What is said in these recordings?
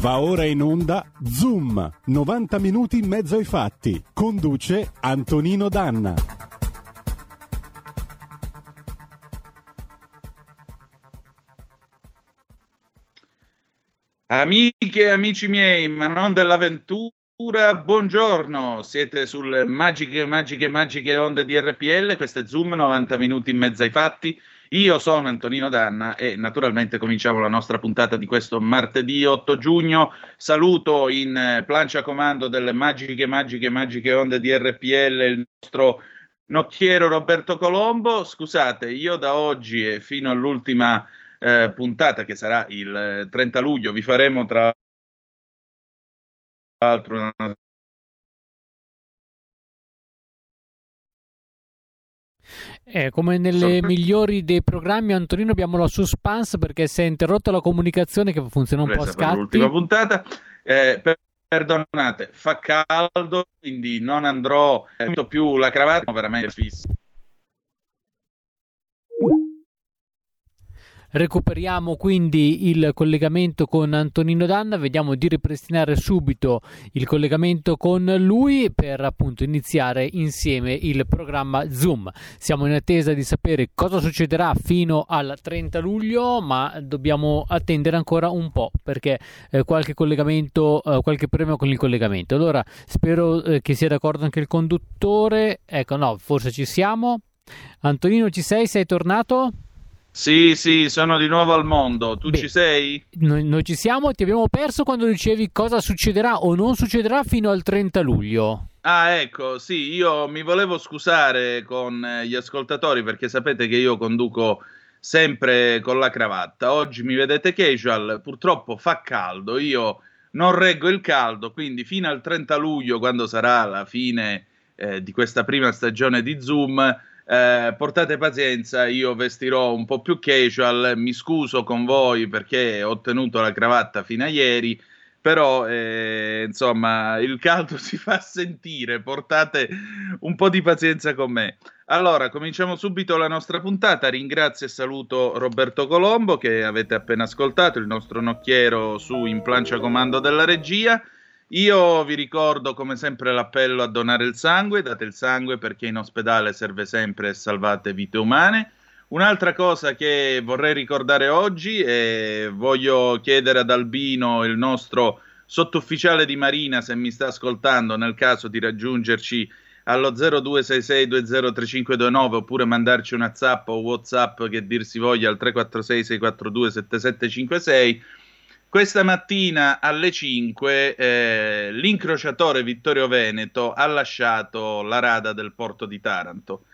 Va ora in onda Zoom, 90 minuti in mezzo ai fatti. Conduce Antonino Danna. Amiche e amici miei, ma non dell'avventura, buongiorno. Siete sulle magiche, magiche, magiche onde di RPL. Questo è Zoom, 90 minuti in mezzo ai fatti. Io sono Antonino Danna e naturalmente cominciamo la nostra puntata di questo martedì 8 giugno. Saluto in eh, plancia comando delle magiche, magiche, magiche onde di RPL il nostro nocchiero Roberto Colombo. Scusate, io da oggi e fino all'ultima eh, puntata che sarà il 30 eh, luglio vi faremo tra l'altro una Eh, come nelle migliori dei programmi, Antonino, abbiamo la suspense perché si è interrotta la comunicazione che funziona un po' a scatti. L'ultima puntata. Eh, per, perdonate, fa caldo, quindi non andrò eh, più la cravatta, veramente fissa. Recuperiamo quindi il collegamento con Antonino Danna, vediamo di ripristinare subito il collegamento con lui per appunto iniziare insieme il programma Zoom. Siamo in attesa di sapere cosa succederà fino al 30 luglio, ma dobbiamo attendere ancora un po' perché eh, qualche collegamento, eh, qualche premio con il collegamento. Allora spero eh, che sia d'accordo anche il conduttore. Ecco, no, forse ci siamo. Antonino, ci sei? Sei tornato? Sì, sì, sono di nuovo al mondo. Tu Beh, ci sei? Noi, noi, ci siamo, ti abbiamo perso quando dicevi cosa succederà o non succederà fino al 30 luglio. Ah, ecco, sì, io mi volevo scusare con eh, gli ascoltatori perché sapete che io conduco sempre con la cravatta. Oggi mi vedete casual, purtroppo fa caldo, io non reggo il caldo, quindi fino al 30 luglio, quando sarà la fine eh, di questa prima stagione di Zoom, eh, portate pazienza, io vestirò un po' più casual, mi scuso con voi perché ho tenuto la cravatta fino a ieri, però eh, insomma il caldo si fa sentire, portate un po' di pazienza con me. Allora, cominciamo subito la nostra puntata. Ringrazio e saluto Roberto Colombo che avete appena ascoltato, il nostro nocchiero su In plancia comando della regia. Io vi ricordo come sempre l'appello a donare il sangue, date il sangue perché in ospedale serve sempre e salvate vite umane. Un'altra cosa che vorrei ricordare oggi e voglio chiedere ad Albino, il nostro sottufficiale di Marina, se mi sta ascoltando, nel caso di raggiungerci allo 0266203529 oppure mandarci una zap o whatsapp che dir si voglia al 346 642 7756 questa mattina alle 5 eh, l'incrociatore Vittorio Veneto ha lasciato la rada del porto di Taranto.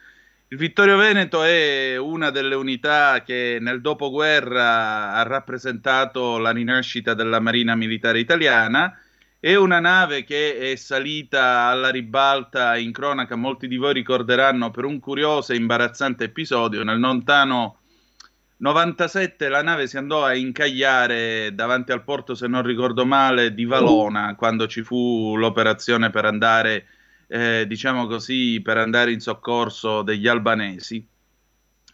Il Vittorio Veneto è una delle unità che nel dopoguerra ha rappresentato la rinascita della Marina Militare Italiana. È una nave che è salita alla ribalta in cronaca, molti di voi ricorderanno, per un curioso e imbarazzante episodio nel lontano 97 la nave si andò a incagliare davanti al porto, se non ricordo male, di Valona, quando ci fu l'operazione per andare, eh, diciamo così, per andare in soccorso degli albanesi.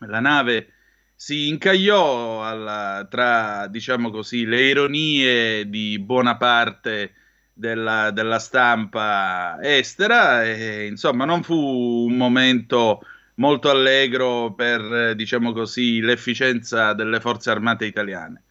La nave si incagliò alla, tra, diciamo così, le ironie di buona parte della, della stampa estera e, insomma, non fu un momento molto allegro per, eh, diciamo così, l'efficienza delle forze armate italiane.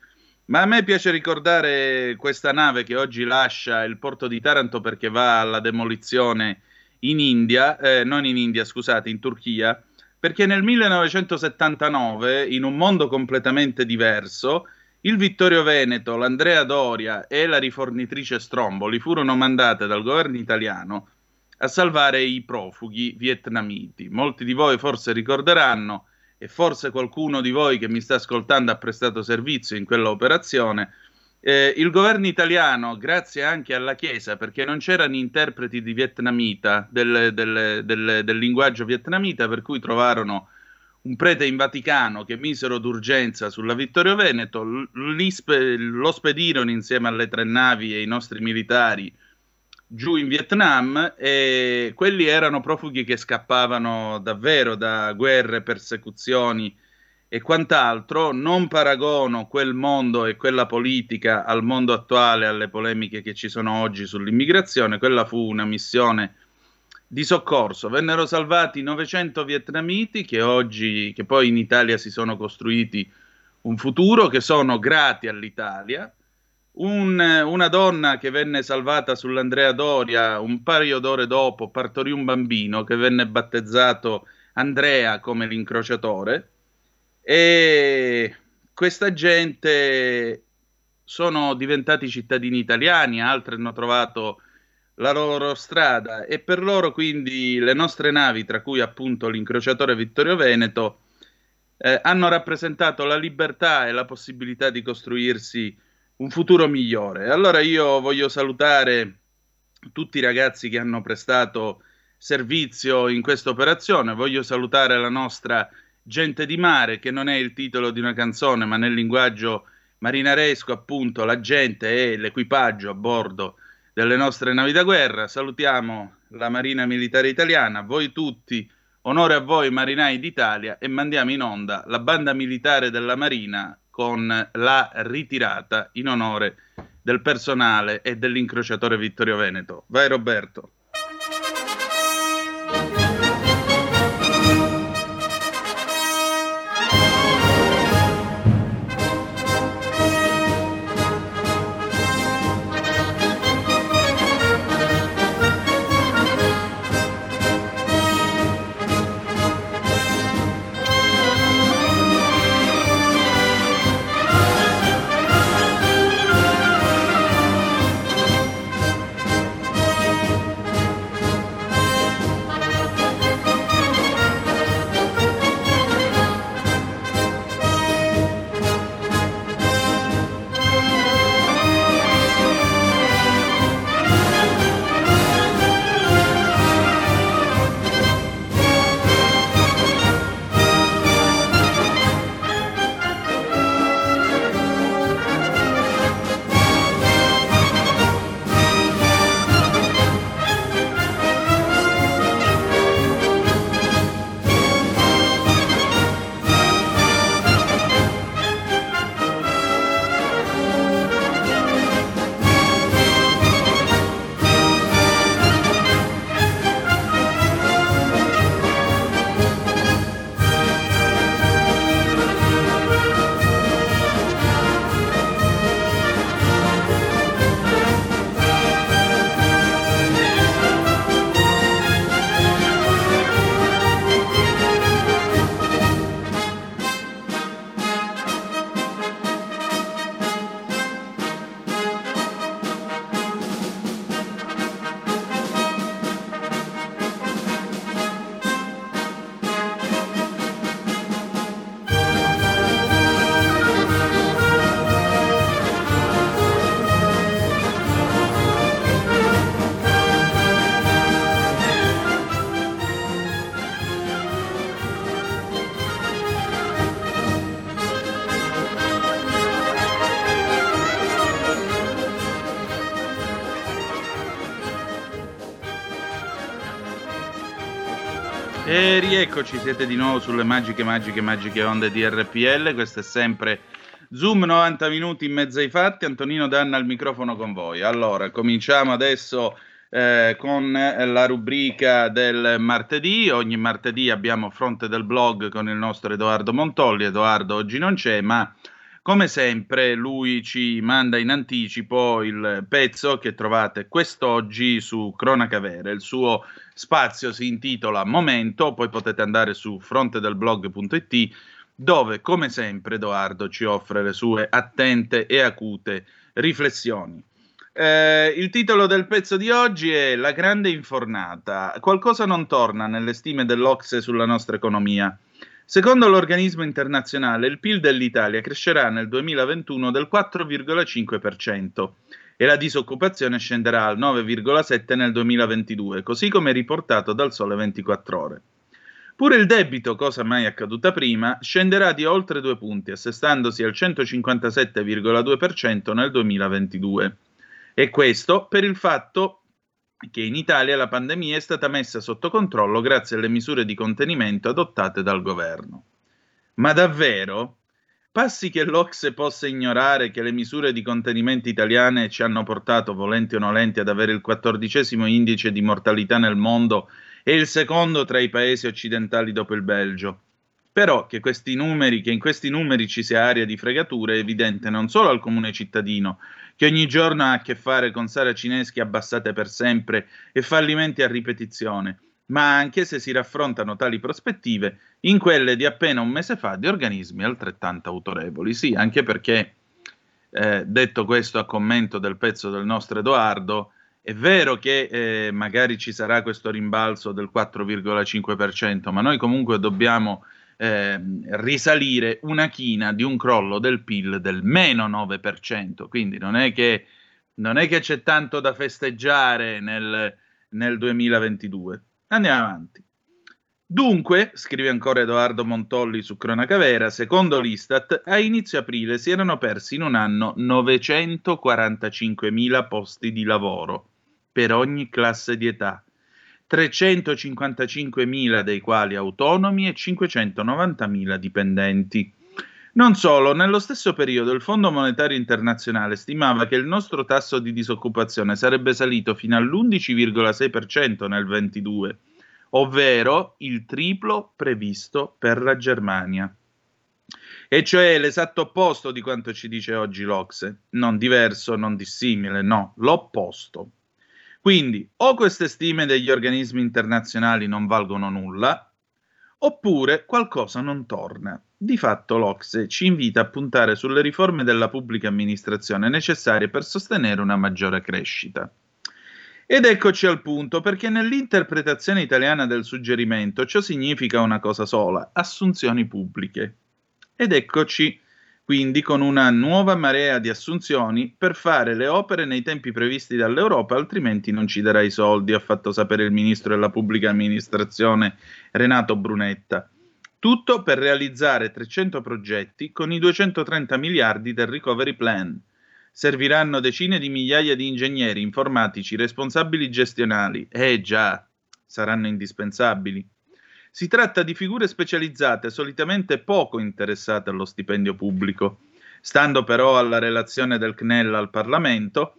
Ma a me piace ricordare questa nave che oggi lascia il porto di Taranto perché va alla demolizione in India, eh, non in India, scusate, in Turchia, perché nel 1979, in un mondo completamente diverso, il Vittorio Veneto, l'Andrea Doria e la rifornitrice Stromboli furono mandate dal governo italiano a salvare i profughi vietnamiti. Molti di voi forse ricorderanno, e forse qualcuno di voi che mi sta ascoltando ha prestato servizio in quella operazione, eh, il governo italiano, grazie anche alla Chiesa, perché non c'erano interpreti di vietnamita, del, del, del, del linguaggio vietnamita, per cui trovarono un prete in Vaticano che misero d'urgenza sulla Vittorio Veneto, lo spedirono insieme alle tre navi e ai nostri militari giù in Vietnam e quelli erano profughi che scappavano davvero da guerre, persecuzioni e quant'altro, non paragono quel mondo e quella politica al mondo attuale, alle polemiche che ci sono oggi sull'immigrazione, quella fu una missione di soccorso. Vennero salvati 900 vietnamiti che oggi, che poi in Italia si sono costruiti un futuro, che sono grati all'Italia. Un, una donna che venne salvata sull'Andrea Doria un paio d'ore dopo partorì un bambino che venne battezzato Andrea come l'incrociatore. E questa gente sono diventati cittadini italiani, altri hanno trovato la loro strada e per loro quindi le nostre navi, tra cui appunto l'incrociatore Vittorio Veneto, eh, hanno rappresentato la libertà e la possibilità di costruirsi un futuro migliore. Allora io voglio salutare tutti i ragazzi che hanno prestato servizio in questa operazione, voglio salutare la nostra gente di mare, che non è il titolo di una canzone, ma nel linguaggio marinaresco appunto la gente e l'equipaggio a bordo delle nostre navi da guerra. Salutiamo la Marina Militare Italiana, voi tutti, onore a voi marinai d'Italia e mandiamo in onda la banda militare della Marina con la ritirata in onore del personale e dell'incrociatore Vittorio Veneto. Vai Roberto. Rieccoci, siete di nuovo sulle magiche, magiche, magiche onde di RPL. Questo è sempre Zoom 90 minuti in mezzo ai fatti. Antonino Danna al microfono con voi. Allora, cominciamo adesso eh, con la rubrica del martedì. Ogni martedì abbiamo fronte del blog con il nostro Edoardo Montolli. Edoardo oggi non c'è, ma come sempre lui ci manda in anticipo il pezzo che trovate quest'oggi su Cronaca Vera, il suo spazio si intitola Momento, poi potete andare su frontedelblog.it dove come sempre Edoardo ci offre le sue attente e acute riflessioni. Eh, il titolo del pezzo di oggi è La grande infornata. Qualcosa non torna nelle stime dell'Ocse sulla nostra economia. Secondo l'organismo internazionale, il PIL dell'Italia crescerà nel 2021 del 4,5% e la disoccupazione scenderà al 9,7 nel 2022, così come riportato dal Sole 24 Ore. Pure il debito, cosa mai accaduta prima, scenderà di oltre due punti, assestandosi al 157,2% nel 2022. E questo per il fatto che in Italia la pandemia è stata messa sotto controllo grazie alle misure di contenimento adottate dal governo. Ma davvero? Passi che l'Ocse possa ignorare che le misure di contenimento italiane ci hanno portato, volenti o nolenti, ad avere il quattordicesimo indice di mortalità nel mondo e il secondo tra i paesi occidentali dopo il Belgio. Però che, numeri, che in questi numeri ci sia aria di fregatura è evidente non solo al comune cittadino, che ogni giorno ha a che fare con saracineschi abbassate per sempre e fallimenti a ripetizione, ma anche se si raffrontano tali prospettive in quelle di appena un mese fa di organismi altrettanto autorevoli. Sì, anche perché, eh, detto questo a commento del pezzo del nostro Edoardo, è vero che eh, magari ci sarà questo rimbalzo del 4,5%, ma noi comunque dobbiamo eh, risalire una china di un crollo del PIL del meno 9%, quindi non è che, non è che c'è tanto da festeggiare nel, nel 2022. Andiamo avanti. Dunque, scrive ancora Edoardo Montolli su Cronaca Vera, secondo l'Istat, a inizio aprile si erano persi in un anno 945.000 posti di lavoro per ogni classe di età, 355.000 dei quali autonomi e 590.000 dipendenti. Non solo, nello stesso periodo il Fondo Monetario Internazionale stimava che il nostro tasso di disoccupazione sarebbe salito fino all'11,6% nel 2022 ovvero il triplo previsto per la Germania. E cioè l'esatto opposto di quanto ci dice oggi l'Ocse, non diverso, non dissimile, no, l'opposto. Quindi o queste stime degli organismi internazionali non valgono nulla, oppure qualcosa non torna. Di fatto l'Ocse ci invita a puntare sulle riforme della pubblica amministrazione necessarie per sostenere una maggiore crescita. Ed eccoci al punto, perché nell'interpretazione italiana del suggerimento ciò significa una cosa sola, assunzioni pubbliche. Ed eccoci quindi con una nuova marea di assunzioni per fare le opere nei tempi previsti dall'Europa, altrimenti non ci darà i soldi, ha fatto sapere il ministro della pubblica amministrazione Renato Brunetta. Tutto per realizzare 300 progetti con i 230 miliardi del Recovery Plan Serviranno decine di migliaia di ingegneri, informatici, responsabili gestionali. Eh già, saranno indispensabili. Si tratta di figure specializzate, solitamente poco interessate allo stipendio pubblico. Stando però alla relazione del CNEL al Parlamento,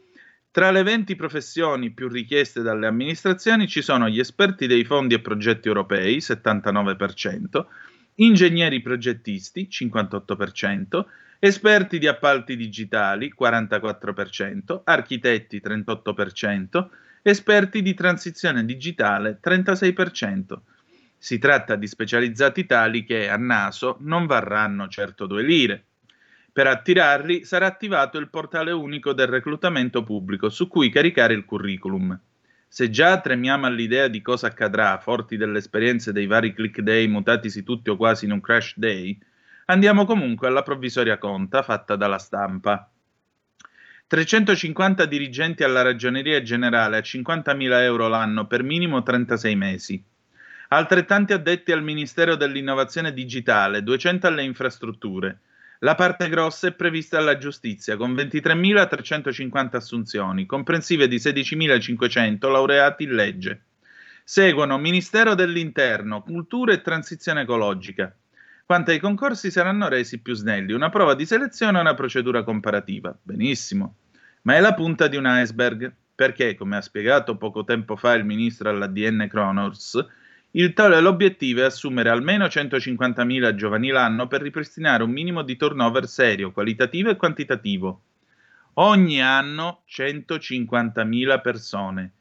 tra le 20 professioni più richieste dalle amministrazioni ci sono gli esperti dei fondi e progetti europei, 79%, ingegneri progettisti, 58%, esperti di appalti digitali 44%, architetti 38%, esperti di transizione digitale 36%. Si tratta di specializzati tali che a naso non varranno certo due lire. Per attirarli sarà attivato il portale unico del reclutamento pubblico su cui caricare il curriculum. Se già tremiamo all'idea di cosa accadrà, forti delle esperienze dei vari click day mutatisi tutti o quasi in un crash day, Andiamo comunque alla provvisoria conta fatta dalla stampa. 350 dirigenti alla ragioneria generale a 50.000 euro l'anno per minimo 36 mesi. Altrettanti addetti al Ministero dell'Innovazione Digitale, 200 alle infrastrutture. La parte grossa è prevista alla giustizia, con 23.350 assunzioni, comprensive di 16.500 laureati in legge. Seguono Ministero dell'Interno, Cultura e Transizione Ecologica, quanto ai concorsi saranno resi più snelli, una prova di selezione e una procedura comparativa. Benissimo, ma è la punta di un iceberg, perché, come ha spiegato poco tempo fa il ministro all'ADN Kronos, il tale l'obiettivo è assumere almeno 150.000 giovani l'anno per ripristinare un minimo di turnover serio, qualitativo e quantitativo. Ogni anno 150.000 persone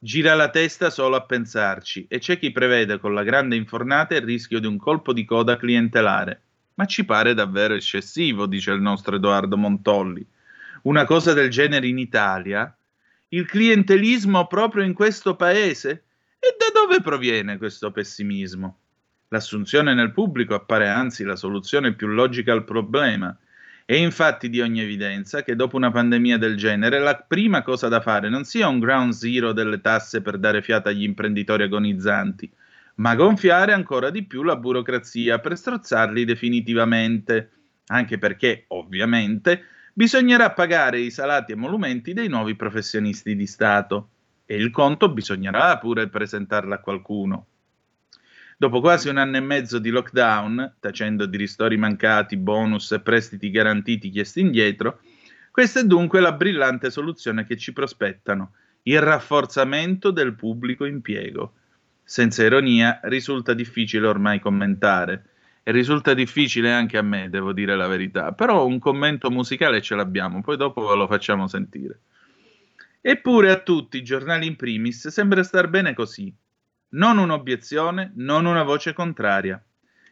Gira la testa solo a pensarci e c'è chi prevede con la grande infornata il rischio di un colpo di coda clientelare. Ma ci pare davvero eccessivo, dice il nostro Edoardo Montolli. Una cosa del genere in Italia? Il clientelismo proprio in questo paese? E da dove proviene questo pessimismo? L'assunzione nel pubblico appare anzi la soluzione più logica al problema. È infatti di ogni evidenza che dopo una pandemia del genere la prima cosa da fare non sia un ground zero delle tasse per dare fiata agli imprenditori agonizzanti, ma gonfiare ancora di più la burocrazia per strozzarli definitivamente, anche perché, ovviamente, bisognerà pagare i salati emolumenti dei nuovi professionisti di Stato e il conto bisognerà pure presentarlo a qualcuno. Dopo quasi un anno e mezzo di lockdown, tacendo di ristori mancati, bonus e prestiti garantiti chiesti indietro, questa è dunque la brillante soluzione che ci prospettano, il rafforzamento del pubblico impiego. Senza ironia, risulta difficile ormai commentare. E risulta difficile anche a me, devo dire la verità, però un commento musicale ce l'abbiamo, poi dopo ve lo facciamo sentire. Eppure a tutti, giornali in primis, sembra star bene così. Non un'obiezione, non una voce contraria.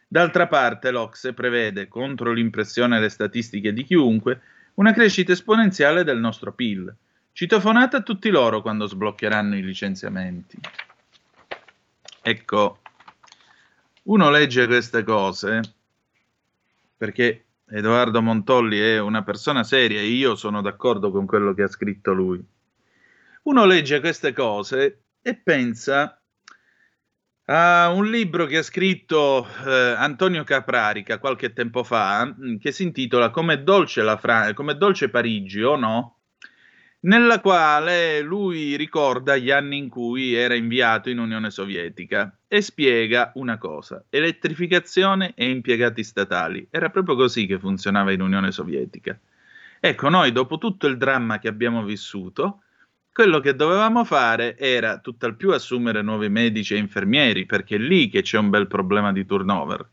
D'altra parte, l'Ocse prevede, contro l'impressione e le statistiche di chiunque, una crescita esponenziale del nostro PIL. Citofonate a tutti loro quando sbloccheranno i licenziamenti. Ecco, uno legge queste cose perché Edoardo Montolli è una persona seria e io sono d'accordo con quello che ha scritto lui. Uno legge queste cose e pensa Uh, un libro che ha scritto uh, Antonio Caprarica qualche tempo fa, mm, che si intitola Come dolce, la Fra- Come dolce Parigi o no? Nella quale lui ricorda gli anni in cui era inviato in Unione Sovietica e spiega una cosa: elettrificazione e impiegati statali. Era proprio così che funzionava in Unione Sovietica. Ecco, noi dopo tutto il dramma che abbiamo vissuto, quello che dovevamo fare era tutt'al più assumere nuovi medici e infermieri, perché è lì che c'è un bel problema di turnover.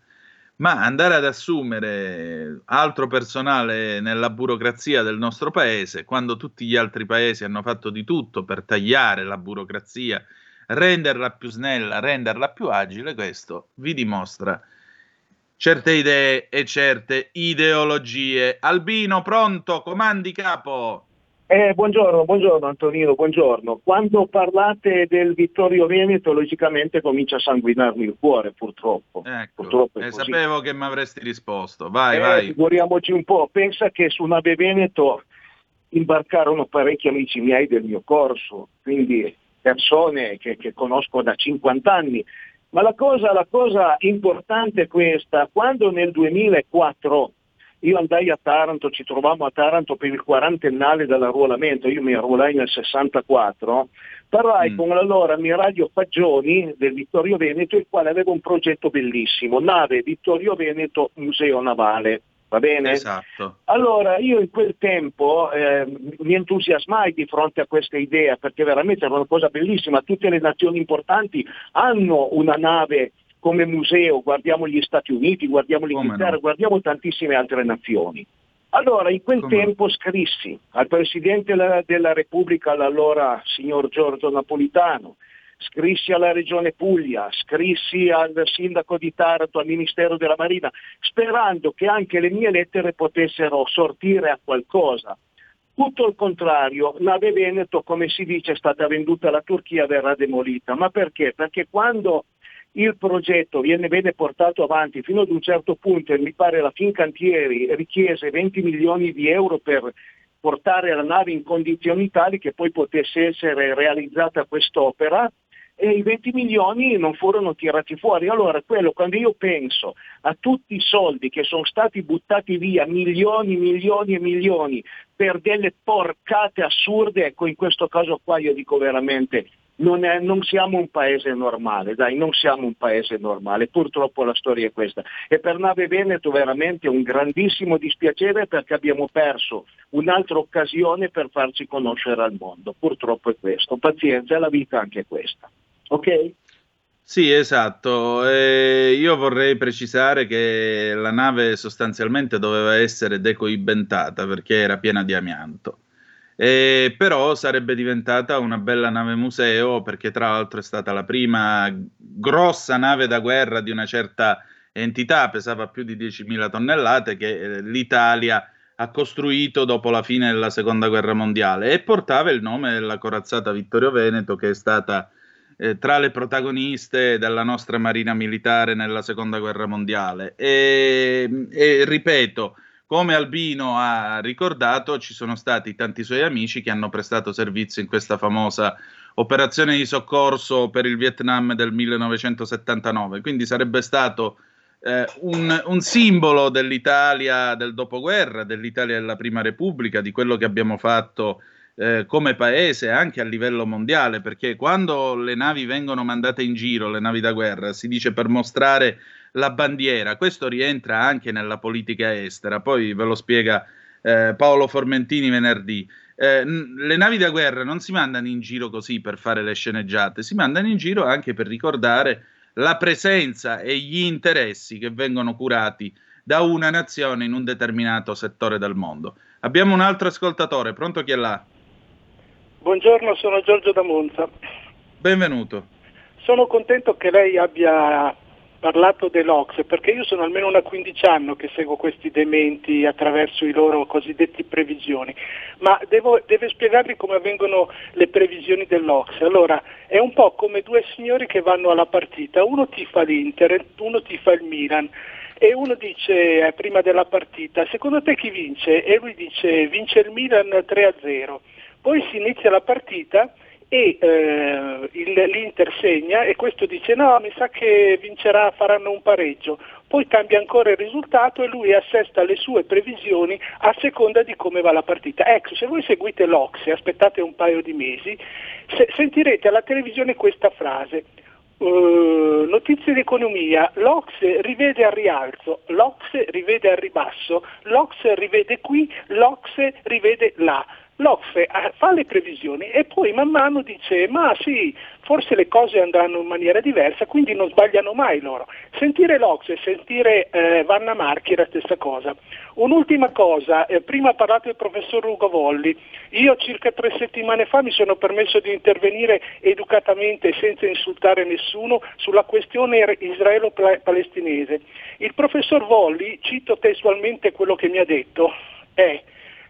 Ma andare ad assumere altro personale nella burocrazia del nostro paese, quando tutti gli altri paesi hanno fatto di tutto per tagliare la burocrazia, renderla più snella, renderla più agile, questo vi dimostra certe idee e certe ideologie. Albino, pronto? Comandi capo. Eh, buongiorno, buongiorno Antonino, buongiorno. Quando parlate del Vittorio Veneto, logicamente comincia a sanguinarmi il cuore, purtroppo. Ecco, purtroppo eh, sapevo che mi avresti risposto. Vai, eh, vai. Figuriamoci un po'. Pensa che su nave Veneto imbarcarono parecchi amici miei del mio corso, quindi persone che, che conosco da 50 anni. Ma la cosa, la cosa importante è questa, quando nel 2004 io andai a Taranto, ci trovammo a Taranto per il quarantennale dell'arruolamento, io mi arruolai nel 64, parlai mm. con l'allora ammiraglio Fagioni del Vittorio Veneto, il quale aveva un progetto bellissimo, nave Vittorio Veneto Museo Navale. Va bene? Esatto. Allora io in quel tempo eh, mi entusiasmai di fronte a questa idea perché veramente era una cosa bellissima, tutte le nazioni importanti hanno una nave come museo, guardiamo gli Stati Uniti, guardiamo l'Inghilterra, no? guardiamo tantissime altre nazioni. Allora, in quel come tempo scrissi al Presidente della Repubblica, all'allora signor Giorgio Napolitano, scrissi alla Regione Puglia, scrissi al Sindaco di Taranto, al Ministero della Marina, sperando che anche le mie lettere potessero sortire a qualcosa. Tutto il contrario, nave Veneto, come si dice, è stata venduta alla Turchia, verrà demolita. Ma perché? Perché quando il progetto viene, viene, portato avanti fino ad un certo punto e mi pare la Fincantieri richiese 20 milioni di euro per portare la nave in condizioni tali che poi potesse essere realizzata quest'opera e i 20 milioni non furono tirati fuori. Allora quello quando io penso a tutti i soldi che sono stati buttati via, milioni, milioni e milioni, per delle porcate assurde, ecco in questo caso qua io dico veramente non, è, non, siamo un paese normale, dai, non siamo un paese normale, purtroppo la storia è questa. E per Nave Veneto veramente un grandissimo dispiacere perché abbiamo perso un'altra occasione per farci conoscere al mondo, purtroppo è questo. Pazienza, la vita anche questa. Ok? Sì, esatto. Eh, io vorrei precisare che la nave sostanzialmente doveva essere decoibentata perché era piena di amianto. Eh, però sarebbe diventata una bella nave museo perché tra l'altro è stata la prima grossa nave da guerra di una certa entità, pesava più di 10.000 tonnellate, che eh, l'Italia ha costruito dopo la fine della seconda guerra mondiale e portava il nome della corazzata Vittorio Veneto che è stata eh, tra le protagoniste della nostra marina militare nella seconda guerra mondiale. E, e ripeto come Albino ha ricordato, ci sono stati tanti suoi amici che hanno prestato servizio in questa famosa operazione di soccorso per il Vietnam del 1979. Quindi sarebbe stato eh, un, un, simbolo dell'Italia del dopoguerra, dell'Italia della Prima Repubblica, di quello che abbiamo fatto eh, come paese anche a livello mondiale, perché quando le navi vengono mandate in giro, le navi da guerra, si dice per mostrare la bandiera, questo rientra anche nella politica estera, poi ve lo spiega eh, Paolo Formentini venerdì. Eh, le navi da guerra non si mandano in giro così per fare le sceneggiate, si mandano in giro anche per ricordare la presenza e gli interessi che vengono curati da una nazione in un determinato settore del mondo. Abbiamo un altro ascoltatore, pronto chi è là? Buongiorno, sono Giorgio da Monza. Benvenuto. Sono contento che lei abbia parlato dell'Ox perché io sono almeno una quindic'anno che seguo questi dementi attraverso i loro cosiddetti previsioni, ma devo, deve spiegarvi come avvengono le previsioni dell'Ox. Allora, è un po' come due signori che vanno alla partita, uno tifa l'Inter, uno tifa il Milan e uno dice eh, prima della partita, secondo te chi vince? E lui dice vince il Milan 3-0 poi si inizia la partita e eh, il, l'Inter segna e questo dice no, mi sa che vincerà, faranno un pareggio. Poi cambia ancora il risultato e lui assesta le sue previsioni a seconda di come va la partita. Ecco, se voi seguite l'Ox e aspettate un paio di mesi, se, sentirete alla televisione questa frase. Uh, notizie di economia, l'Ox rivede al rialzo, l'Ox rivede al ribasso, l'Ox rivede qui, l'Ox rivede là l'Ocse eh, fa le previsioni e poi man mano dice ma sì, forse le cose andranno in maniera diversa, quindi non sbagliano mai loro. Sentire l'Ocse e sentire eh, Vanna Marchi è la stessa cosa. Un'ultima cosa, eh, prima ha parlato il professor Ugo Volli, io circa tre settimane fa mi sono permesso di intervenire educatamente senza insultare nessuno sulla questione israelo-palestinese. Il professor Volli, cito testualmente quello che mi ha detto, è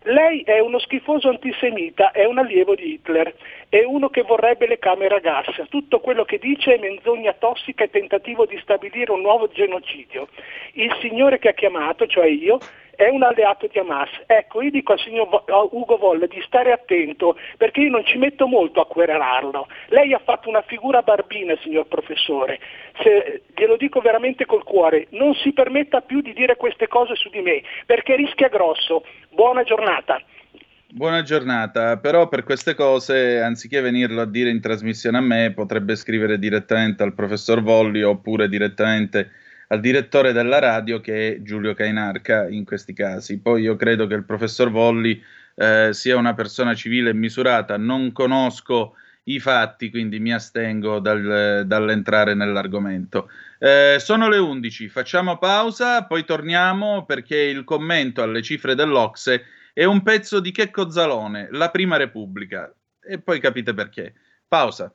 lei è uno schifoso antisemita, è un allievo di Hitler, è uno che vorrebbe le camere a gas. Tutto quello che dice è menzogna tossica e tentativo di stabilire un nuovo genocidio. Il signore che ha chiamato, cioè io, è un alleato di Hamas. Ecco, io dico al signor Ugo Volle di stare attento perché io non ci metto molto a querelarlo. Lei ha fatto una figura barbina, signor professore. Se, glielo dico veramente col cuore, non si permetta più di dire queste cose su di me perché rischia grosso. Buona giornata. Buona giornata, però per queste cose, anziché venirlo a dire in trasmissione a me, potrebbe scrivere direttamente al professor Volli oppure direttamente al direttore della radio che è Giulio Cainarca in questi casi. Poi io credo che il professor Volli eh, sia una persona civile e misurata, non conosco i fatti, quindi mi astengo dal, dall'entrare nell'argomento. Eh, sono le 11, facciamo pausa, poi torniamo perché il commento alle cifre dell'Ocse è un pezzo di Checco Zalone, la prima Repubblica, e poi capite perché. Pausa.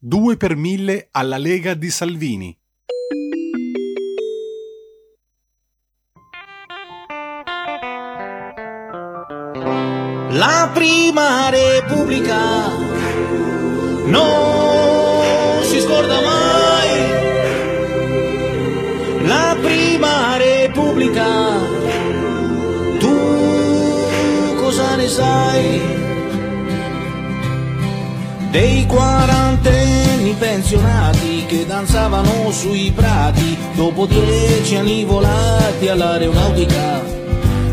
2 per 1000 alla Lega di Salvini. La prima repubblica non si scorda mai. La prima repubblica, tu cosa ne sai? dei quarantenni pensionati che danzavano sui prati dopo dieci anni volati all'aeronautica.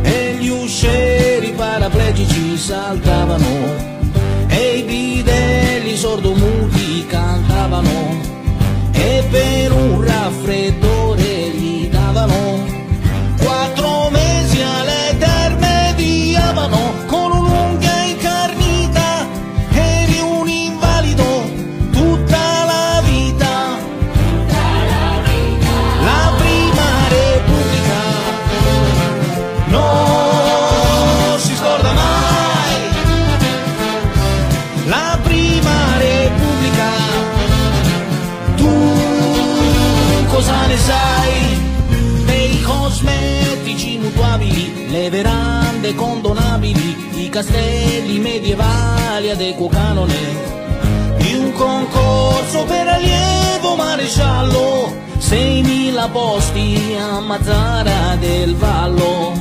E gli uscieri paraplegici saltavano castelli medievali ad equo canone. Di un concorso per allievo maresciallo, 6.000 posti a Mazzara del Vallo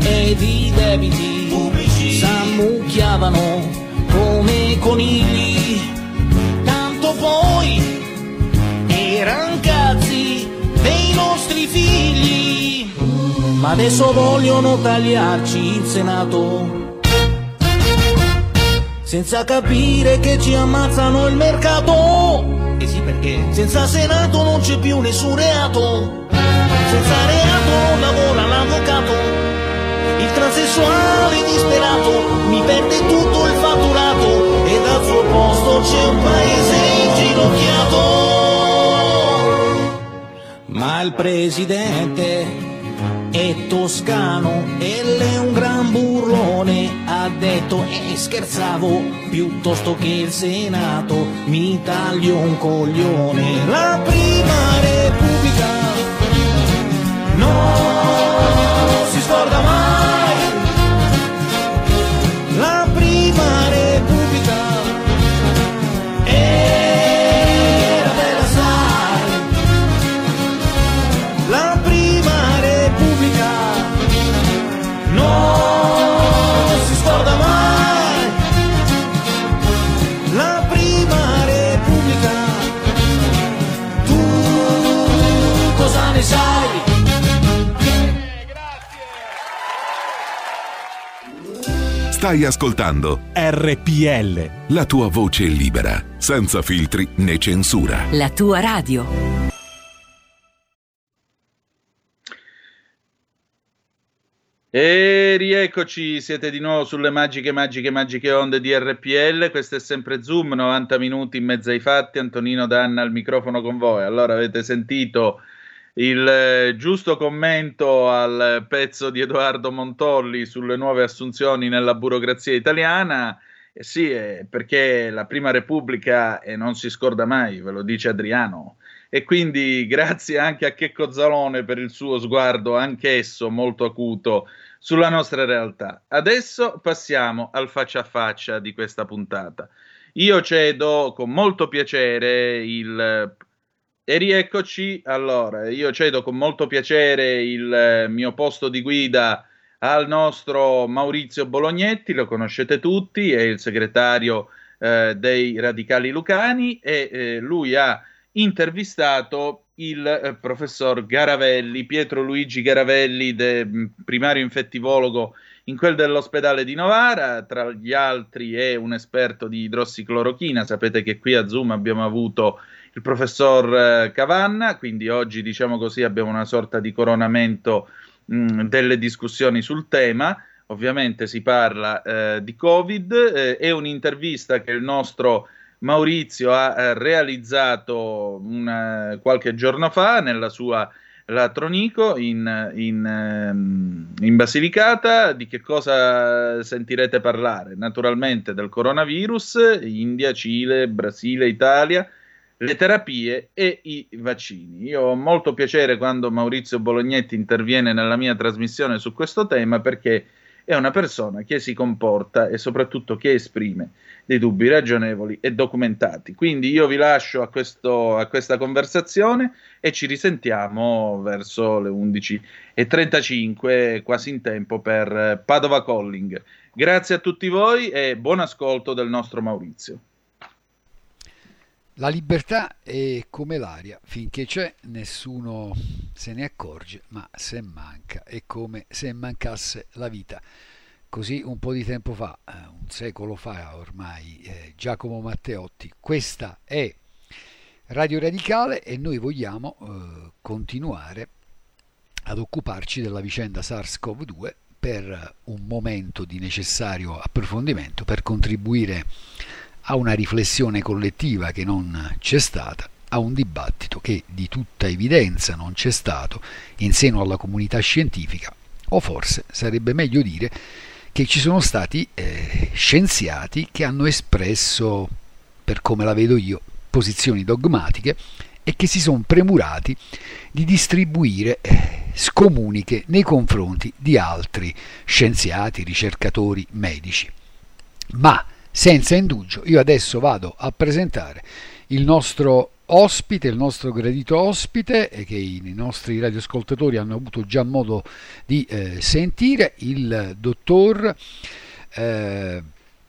ed i debiti pubblici s'ammucchiavano come conigli, tanto poi eran cazzi dei nostri figli, ma adesso vogliono tagliarci il Senato. Senza capire che ci ammazzano il mercato. E sì perché senza Senato non c'è più nessun reato. Senza reato non lavora l'avvocato. Il transessuale disperato mi perde tutto il fatturato e dal suo posto c'è un paese inginocchiato. Ma il presidente è toscano e lei è un gran burlone, ha detto e scherzavo, piuttosto che il Senato mi taglio un coglione. La prima repubblica non si scorda mai. Stai ascoltando RPL. la tua voce libera, senza filtri né censura. La tua radio. E rieccoci, siete di nuovo sulle magiche, magiche, magiche onde di RPL. Questo è sempre Zoom, 90 minuti in mezzo ai fatti. Antonino Danna al microfono con voi. Allora, avete sentito il eh, giusto commento al pezzo di Edoardo Montolli sulle nuove assunzioni nella burocrazia italiana. Eh sì, eh, perché la Prima Repubblica e non si scorda mai, ve lo dice Adriano. E quindi grazie anche a Checco Zalone per il suo sguardo, anch'esso molto acuto, sulla nostra realtà. Adesso passiamo al faccia a faccia di questa puntata. Io cedo con molto piacere il... E rieccoci, allora, io cedo con molto piacere il eh, mio posto di guida al nostro Maurizio Bolognetti, lo conoscete tutti, è il segretario eh, dei Radicali Lucani e eh, lui ha intervistato il eh, professor Garavelli, Pietro Luigi Garavelli, de, mh, primario infettivologo in quel dell'ospedale di Novara, tra gli altri è un esperto di idrossiclorochina, sapete che qui a Zoom abbiamo avuto il professor eh, Cavanna, quindi oggi diciamo così abbiamo una sorta di coronamento mh, delle discussioni sul tema. Ovviamente si parla eh, di Covid, eh, è un'intervista che il nostro Maurizio ha eh, realizzato una, qualche giorno fa nella sua Latronico in, in, ehm, in Basilicata. Di che cosa sentirete parlare? Naturalmente del coronavirus, India, Cile, Brasile, Italia, le terapie e i vaccini. Io ho molto piacere quando Maurizio Bolognetti interviene nella mia trasmissione su questo tema perché è una persona che si comporta e soprattutto che esprime dei dubbi ragionevoli e documentati. Quindi io vi lascio a, questo, a questa conversazione e ci risentiamo verso le 11.35, quasi in tempo per Padova Calling. Grazie a tutti voi e buon ascolto del nostro Maurizio. La libertà è come l'aria, finché c'è nessuno se ne accorge, ma se manca è come se mancasse la vita. Così un po' di tempo fa, eh, un secolo fa ormai, eh, Giacomo Matteotti. Questa è Radio Radicale e noi vogliamo eh, continuare ad occuparci della vicenda SARS-CoV-2 per un momento di necessario approfondimento, per contribuire a una riflessione collettiva che non c'è stata, a un dibattito che di tutta evidenza non c'è stato in seno alla comunità scientifica, o forse sarebbe meglio dire che ci sono stati eh, scienziati che hanno espresso, per come la vedo io, posizioni dogmatiche e che si sono premurati di distribuire eh, scomuniche nei confronti di altri scienziati, ricercatori, medici. Ma senza indugio, io adesso vado a presentare il nostro ospite, il nostro gradito ospite, che i nostri radioascoltatori hanno avuto già modo di eh, sentire, il dottor eh,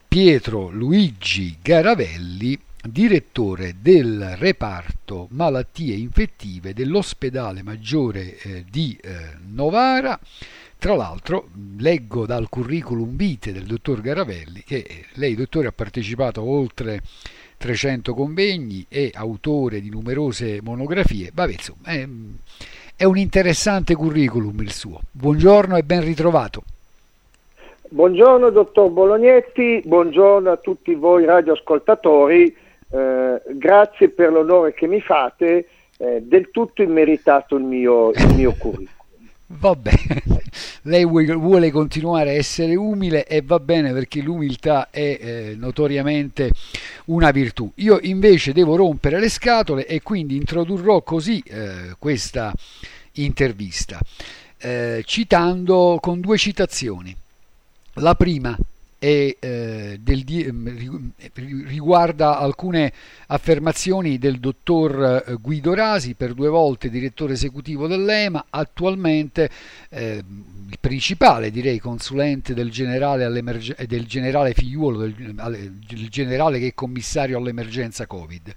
Pietro Luigi Garavelli, direttore del reparto malattie infettive dell'ospedale maggiore eh, di eh, Novara. Tra l'altro leggo dal curriculum vitae del dottor Garavelli che eh, lei, dottore, ha partecipato a oltre 300 convegni e autore di numerose monografie. Vabbè, insomma, è, è un interessante curriculum il suo. Buongiorno e ben ritrovato. Buongiorno dottor Bolognetti, buongiorno a tutti voi radioascoltatori, eh, grazie per l'onore che mi fate, eh, del tutto immeritato il mio, il mio curriculum. Va bene, lei vuole continuare a essere umile e va bene perché l'umiltà è eh, notoriamente una virtù. Io invece devo rompere le scatole e quindi introdurrò così eh, questa intervista, eh, citando con due citazioni. La prima e eh, del, ehm, riguarda alcune affermazioni del dottor eh, Guido Rasi, per due volte direttore esecutivo dell'EMA, attualmente eh, il principale direi consulente del generale, del generale figliuolo, del, del generale che è commissario all'emergenza Covid.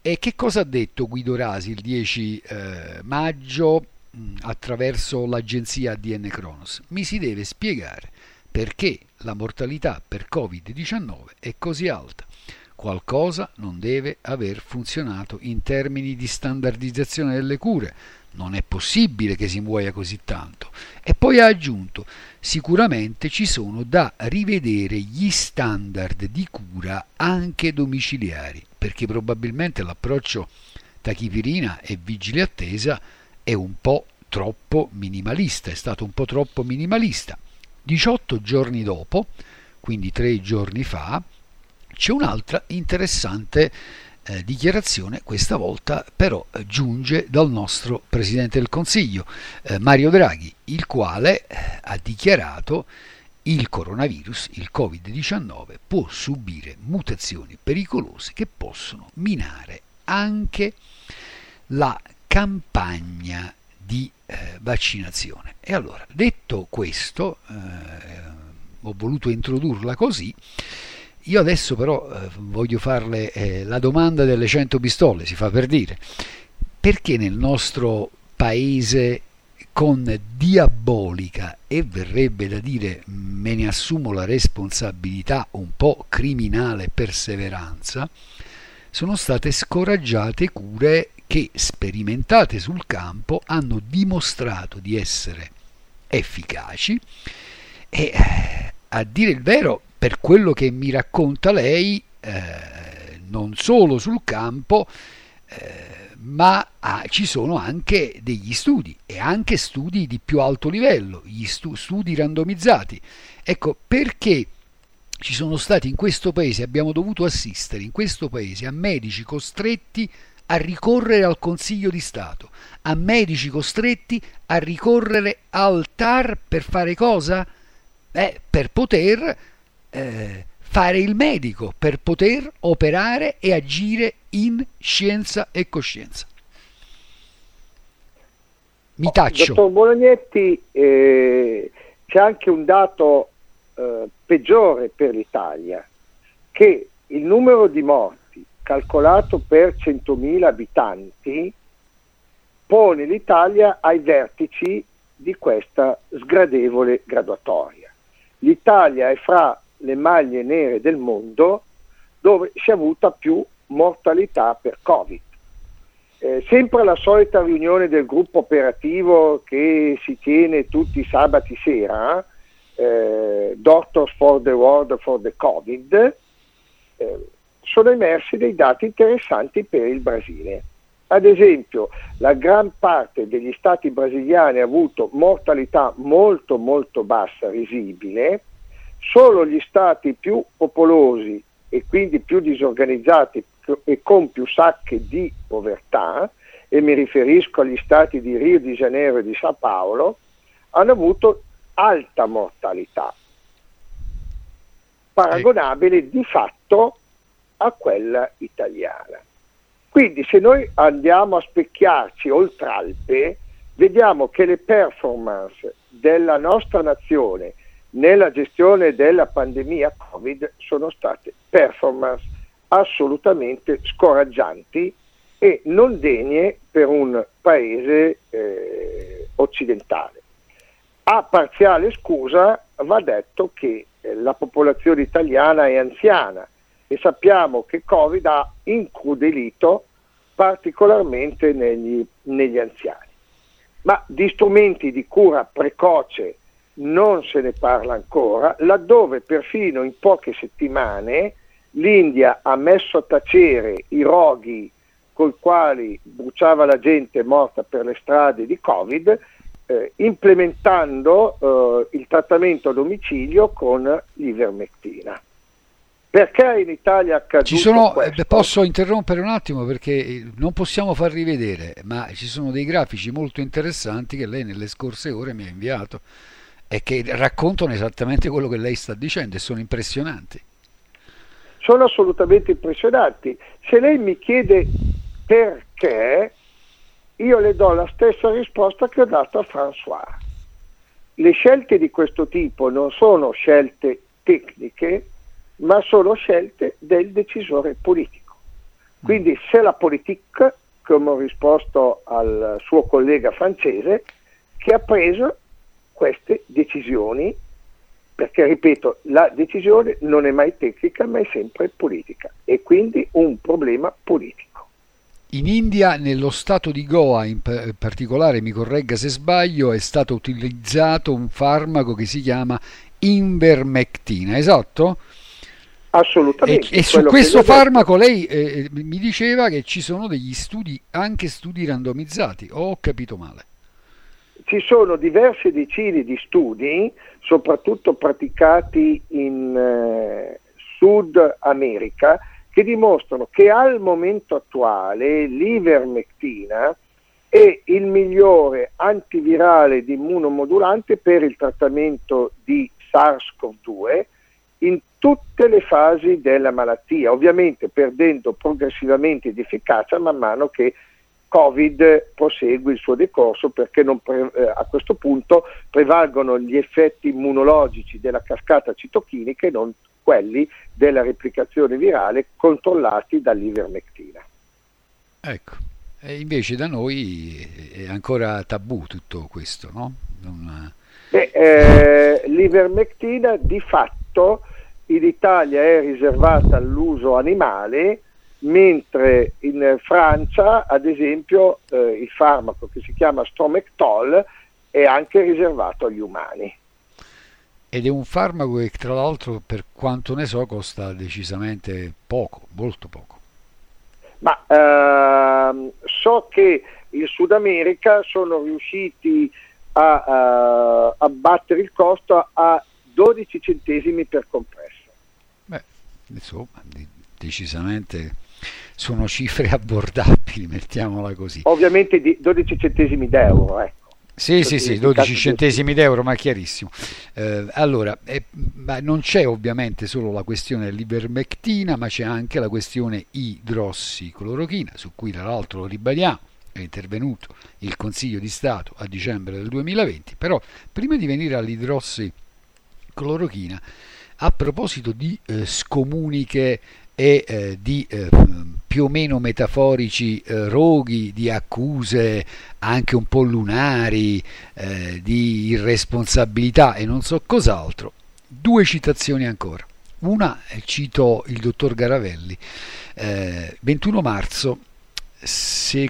E che cosa ha detto Guido Rasi il 10 eh, maggio mh, attraverso l'agenzia ADN Kronos? Mi si deve spiegare perché la mortalità per Covid-19 è così alta. Qualcosa non deve aver funzionato in termini di standardizzazione delle cure. Non è possibile che si muoia così tanto. E poi ha aggiunto, sicuramente ci sono da rivedere gli standard di cura anche domiciliari, perché probabilmente l'approccio tachipirina e vigile attesa è un po' troppo minimalista, è stato un po' troppo minimalista. 18 giorni dopo, quindi tre giorni fa, c'è un'altra interessante eh, dichiarazione, questa volta però eh, giunge dal nostro Presidente del Consiglio, eh, Mario Draghi, il quale eh, ha dichiarato il coronavirus, il Covid-19, può subire mutazioni pericolose che possono minare anche la campagna di eh, vaccinazione. E allora, detto questo, eh, ho voluto introdurla così, io adesso però eh, voglio farle eh, la domanda delle 100 pistole, si fa per dire, perché nel nostro paese con diabolica e verrebbe da dire me ne assumo la responsabilità un po' criminale perseveranza, sono state scoraggiate cure che sperimentate sul campo hanno dimostrato di essere efficaci e eh, a dire il vero per quello che mi racconta lei eh, non solo sul campo eh, ma ah, ci sono anche degli studi e anche studi di più alto livello, gli stu- studi randomizzati. Ecco perché ci sono stati in questo paese, abbiamo dovuto assistere in questo paese a medici costretti a ricorrere al Consiglio di Stato, a medici costretti a ricorrere al TAR per fare cosa? Eh, per poter eh, fare il medico, per poter operare e agire in scienza e coscienza. Mi taccio. Dottor Bolognetti, eh, c'è anche un dato eh, peggiore per l'Italia, che il numero di morti calcolato per 100.000 abitanti, pone l'Italia ai vertici di questa sgradevole graduatoria. L'Italia è fra le maglie nere del mondo dove si è avuta più mortalità per Covid. Eh, sempre la solita riunione del gruppo operativo che si tiene tutti i sabati sera, eh, Doctors for the World for the Covid, eh, sono emersi dei dati interessanti per il Brasile. Ad esempio, la gran parte degli stati brasiliani ha avuto mortalità molto molto bassa, risibile, solo gli stati più popolosi e quindi più disorganizzati e con più sacche di povertà e mi riferisco agli stati di Rio di Janeiro e di Sao Paolo, hanno avuto alta mortalità, paragonabile di fatto a quella italiana. Quindi se noi andiamo a specchiarci oltre Alpe, vediamo che le performance della nostra nazione nella gestione della pandemia Covid sono state performance assolutamente scoraggianti e non degne per un paese eh, occidentale. A parziale scusa va detto che eh, la popolazione italiana è anziana e sappiamo che Covid ha incrudelito particolarmente negli, negli anziani. Ma di strumenti di cura precoce non se ne parla ancora, laddove perfino in poche settimane l'India ha messo a tacere i roghi col quali bruciava la gente morta per le strade di Covid, eh, implementando eh, il trattamento a domicilio con l'ivermectina. Perché in Italia accaduto ci sono, questo? Posso interrompere un attimo perché eh, non possiamo far rivedere, ma ci sono dei grafici molto interessanti che lei nelle scorse ore mi ha inviato e che raccontano esattamente quello che lei sta dicendo e sono impressionanti. Sono assolutamente impressionanti. Se lei mi chiede perché, io le do la stessa risposta che ho dato a François. Le scelte di questo tipo non sono scelte tecniche, ma sono scelte del decisore politico. Quindi se la politica, come ho risposto al suo collega francese, che ha preso queste decisioni, perché ripeto, la decisione non è mai tecnica, ma è sempre politica, e quindi un problema politico. In India, nello stato di Goa in particolare, mi corregga se sbaglio, è stato utilizzato un farmaco che si chiama invermectina, esatto? Assolutamente. E, e su questo farmaco lei eh, mi diceva che ci sono degli studi, anche studi randomizzati, o ho capito male? Ci sono diverse decine di studi, soprattutto praticati in eh, Sud America, che dimostrano che al momento attuale l'ivermectina è il migliore antivirale di immunomodulante per il trattamento di SARS-CoV-2 in tutte le fasi della malattia, ovviamente perdendo progressivamente di efficacia man mano che Covid prosegue il suo decorso perché pre- eh, a questo punto prevalgono gli effetti immunologici della cascata citochinica e non quelli della replicazione virale controllati dall'ivermectina. Ecco, e invece da noi è ancora tabù tutto questo, no? Non... Beh, eh, l'ivermectina di fatto in Italia è riservata all'uso animale, mentre in Francia, ad esempio, eh, il farmaco che si chiama Stromectol è anche riservato agli umani. Ed è un farmaco che tra l'altro, per quanto ne so, costa decisamente poco, molto poco. Ma ehm, so che in Sud America sono riusciti a, a abbattere il costo a 12 centesimi per compresso insomma, decisamente sono cifre abbordabili, mettiamola così. Ovviamente di 12 centesimi d'euro, ecco. Sì, sì, sì, 12 centesimi d'euro, ma chiarissimo. Eh, allora, eh, ma non c'è ovviamente solo la questione dell'ivermectina, ma c'è anche la questione idrossiclorochina, su cui tra l'altro lo ribadiamo, è intervenuto il Consiglio di Stato a dicembre del 2020, però prima di venire all'idrossiclorochina a proposito di eh, scomuniche e eh, di eh, più o meno metaforici eh, roghi, di accuse anche un po' lunari, eh, di irresponsabilità e non so cos'altro, due citazioni ancora. Una, eh, cito il dottor Garavelli, 21 marzo, se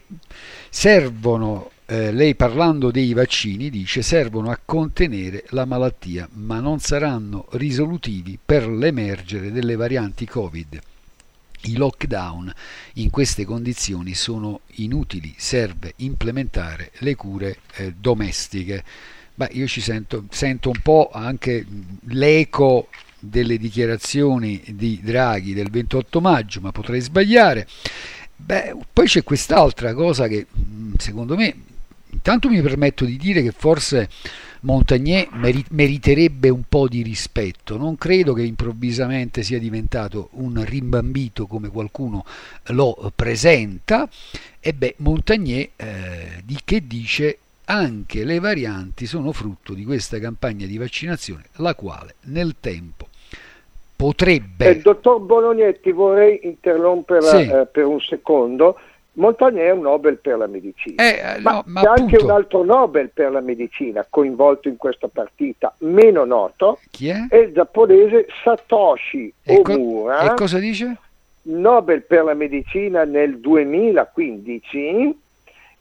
servono eh, lei parlando dei vaccini dice servono a contenere la malattia ma non saranno risolutivi per l'emergere delle varianti Covid. I lockdown in queste condizioni sono inutili, serve implementare le cure eh, domestiche. Beh, io ci sento, sento un po' anche l'eco delle dichiarazioni di Draghi del 28 maggio, ma potrei sbagliare Beh, poi c'è quest'altra cosa che mm, secondo me, intanto mi permetto di dire che forse Montagnier meriterebbe un po' di rispetto. Non credo che improvvisamente sia diventato un rimbambito come qualcuno lo presenta. E beh, Montagnier eh, di che dice anche le varianti sono frutto di questa campagna di vaccinazione, la quale nel tempo potrebbe... Eh, dottor Bolognetti, vorrei interromperla sì. eh, per un secondo Montagnier è un Nobel per la medicina, eh, ma, no, ma c'è appunto... anche un altro Nobel per la medicina coinvolto in questa partita, meno noto, Chi è? è il giapponese Satoshi e Omura. Co- e cosa dice? Nobel per la medicina nel 2015,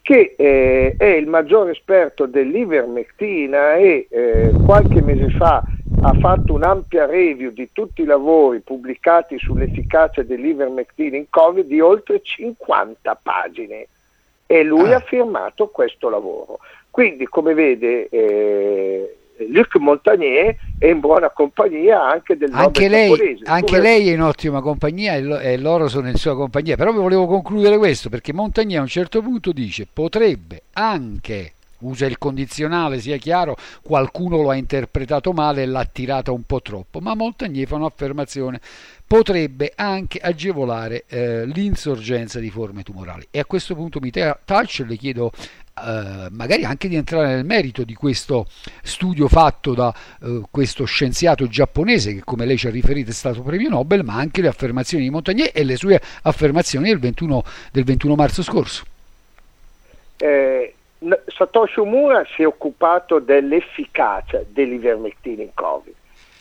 che eh, è il maggiore esperto dell'ivermectina e eh, qualche mese fa ha fatto un'ampia review di tutti i lavori pubblicati sull'efficacia dell'ivermectina in Covid di oltre 50 pagine e lui ah. ha firmato questo lavoro. Quindi, come vede, eh, Luc Montagnier è in buona compagnia anche del anche lei, anche come... lei è in ottima compagnia e, lo, loro sono in sua compagnia. Però volevo concludere questo perché Montagnier a un certo punto dice potrebbe anche usa il condizionale, sia chiaro, qualcuno lo ha interpretato male e l'ha tirata un po' troppo, ma Montagnier fa un'affermazione, potrebbe anche agevolare eh, l'insorgenza di forme tumorali. E a questo punto mi taccio e le chiedo Uh, magari anche di entrare nel merito di questo studio fatto da uh, questo scienziato giapponese che come lei ci ha riferito è stato premio Nobel, ma anche le affermazioni di Montagnier e le sue affermazioni del 21, del 21 marzo scorso. Eh, Satoshi Umura si è occupato dell'efficacia dell'ivermectina in Covid.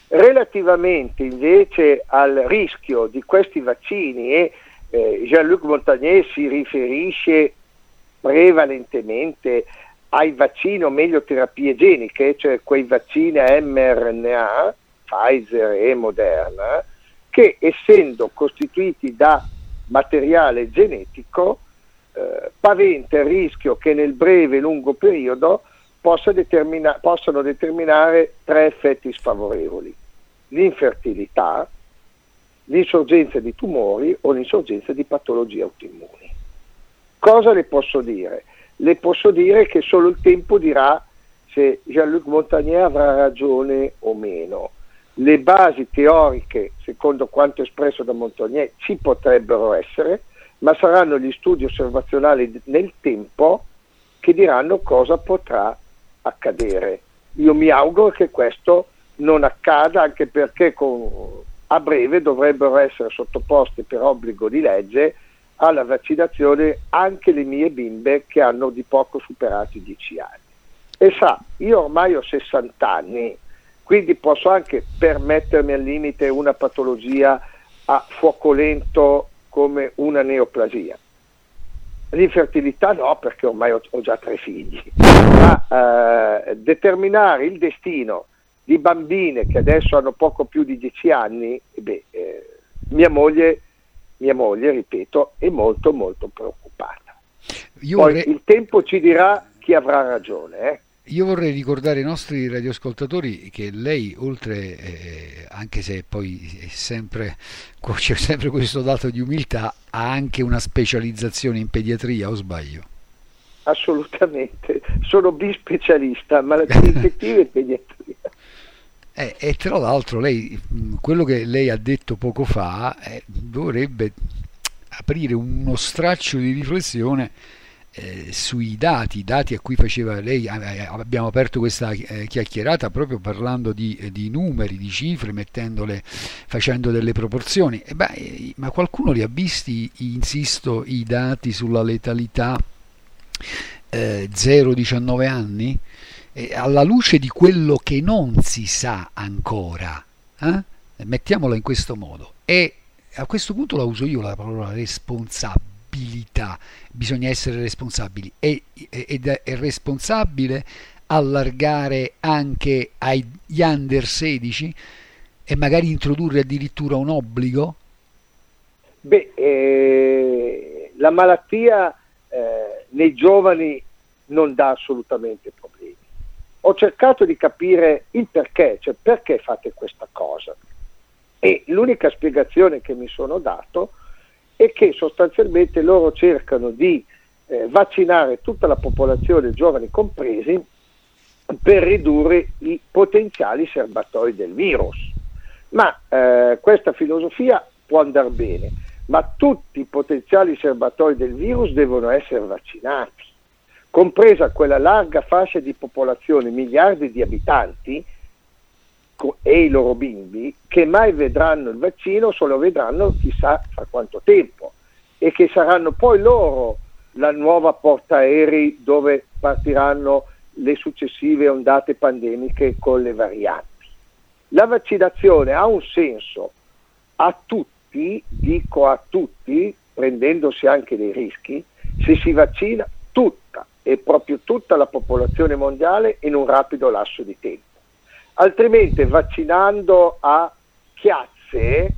Relativamente invece al rischio di questi vaccini, e eh, Jean-Luc Montagnier si riferisce prevalentemente ai vaccini o meglio terapie geniche, cioè quei vaccini a mRNA, Pfizer e Moderna, che essendo costituiti da materiale genetico eh, paventa il rischio che nel breve e lungo periodo determina- possano determinare tre effetti sfavorevoli. L'infertilità, l'insorgenza di tumori o l'insorgenza di patologie autoimmuni. Cosa le posso dire? Le posso dire che solo il tempo dirà se Jean-Luc Montagnier avrà ragione o meno. Le basi teoriche, secondo quanto espresso da Montagnier, ci potrebbero essere, ma saranno gli studi osservazionali nel tempo che diranno cosa potrà accadere. Io mi auguro che questo non accada anche perché con, a breve dovrebbero essere sottoposte per obbligo di legge alla vaccinazione anche le mie bimbe che hanno di poco superato i 10 anni. E sa, io ormai ho 60 anni, quindi posso anche permettermi al limite una patologia a fuoco lento come una neoplasia. L'infertilità no, perché ormai ho, ho già tre figli, ma eh, determinare il destino di bambine che adesso hanno poco più di dieci anni, beh, eh, mia, moglie, mia moglie, ripeto, è molto molto preoccupata. Poi vorrei... il tempo ci dirà chi avrà ragione. Eh? Io vorrei ricordare ai nostri radioascoltatori che lei, oltre, eh, anche se poi sempre, c'è sempre questo dato di umiltà, ha anche una specializzazione in pediatria, o sbaglio? Assolutamente, sono bispecialista, malattie infettive e pediatria. Eh, e tra l'altro lei, quello che lei ha detto poco fa eh, dovrebbe aprire uno straccio di riflessione eh, sui dati, dati a cui faceva lei, abbiamo aperto questa eh, chiacchierata proprio parlando di, eh, di, numeri, di cifre, facendo delle proporzioni. Beh, ma qualcuno li ha visti, insisto, i dati sulla letalità 0-19 anni? alla luce di quello che non si sa ancora, eh? mettiamola in questo modo, e a questo punto la uso io la parola responsabile responsabilità, bisogna essere responsabili. È, ed è responsabile allargare anche agli under 16 e magari introdurre addirittura un obbligo? Beh, eh, la malattia eh, nei giovani non dà assolutamente problemi. Ho cercato di capire il perché, cioè perché fate questa cosa. E l'unica spiegazione che mi sono dato e che sostanzialmente loro cercano di eh, vaccinare tutta la popolazione, giovani compresi, per ridurre i potenziali serbatoi del virus. Ma eh, questa filosofia può andare bene, ma tutti i potenziali serbatoi del virus devono essere vaccinati, compresa quella larga fascia di popolazione, miliardi di abitanti e i loro bimbi, che mai vedranno il vaccino, solo vedranno chissà fra quanto tempo e che saranno poi loro la nuova portaerei dove partiranno le successive ondate pandemiche con le varianti. La vaccinazione ha un senso a tutti, dico a tutti, prendendosi anche dei rischi, se si vaccina tutta e proprio tutta la popolazione mondiale in un rapido lasso di tempo. Altrimenti vaccinando a chiazze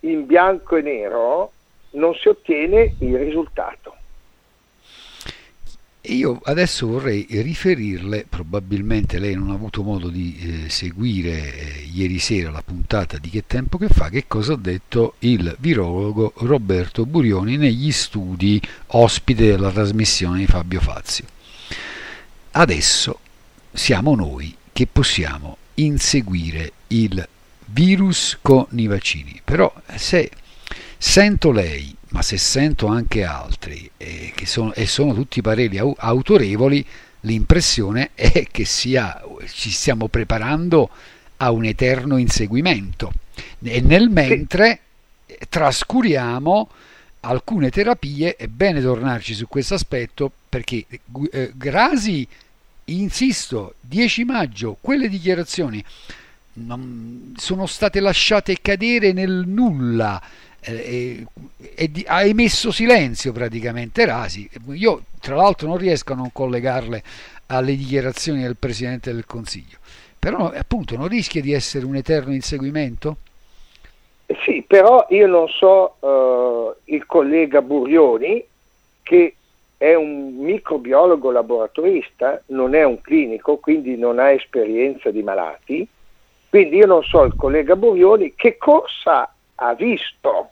in bianco e nero non si ottiene il risultato. Io adesso vorrei riferirle, probabilmente lei non ha avuto modo di eh, seguire eh, ieri sera la puntata di Che tempo che fa, che cosa ha detto il virologo Roberto Burioni negli studi ospite della trasmissione di Fabio Fazio. Adesso siamo noi che possiamo inseguire il virus con i vaccini, però se sento lei ma se sento anche altri eh, sono, e sono tutti pareri au- autorevoli, l'impressione è che sia, ci stiamo preparando a un eterno inseguimento. E nel mentre trascuriamo alcune terapie, è bene tornarci su questo aspetto perché eh, Grasi, insisto, 10 maggio, quelle dichiarazioni sono state lasciate cadere nel nulla eh, e, e, ha emesso silenzio praticamente Rasi. Io tra l'altro non riesco a non collegarle alle dichiarazioni del Presidente del Consiglio, però appunto non rischia di essere un eterno inseguimento? Sì, però io non so uh, il collega Burioni che è un microbiologo laboratorista, non è un clinico, quindi non ha esperienza di malati, quindi io non so il collega Burioni che cosa ha visto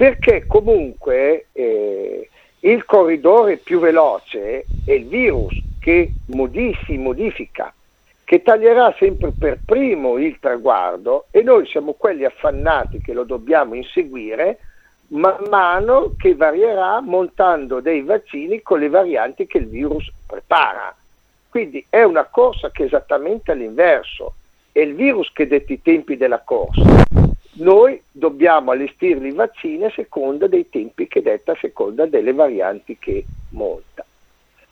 perché comunque eh, il corridore più veloce è il virus che si modifica, che taglierà sempre per primo il traguardo e noi siamo quelli affannati che lo dobbiamo inseguire man mano che varierà montando dei vaccini con le varianti che il virus prepara. Quindi è una corsa che è esattamente all'inverso, è il virus che detta i tempi della corsa noi dobbiamo allestirli i vaccini a seconda dei tempi che detta, a seconda delle varianti che monta.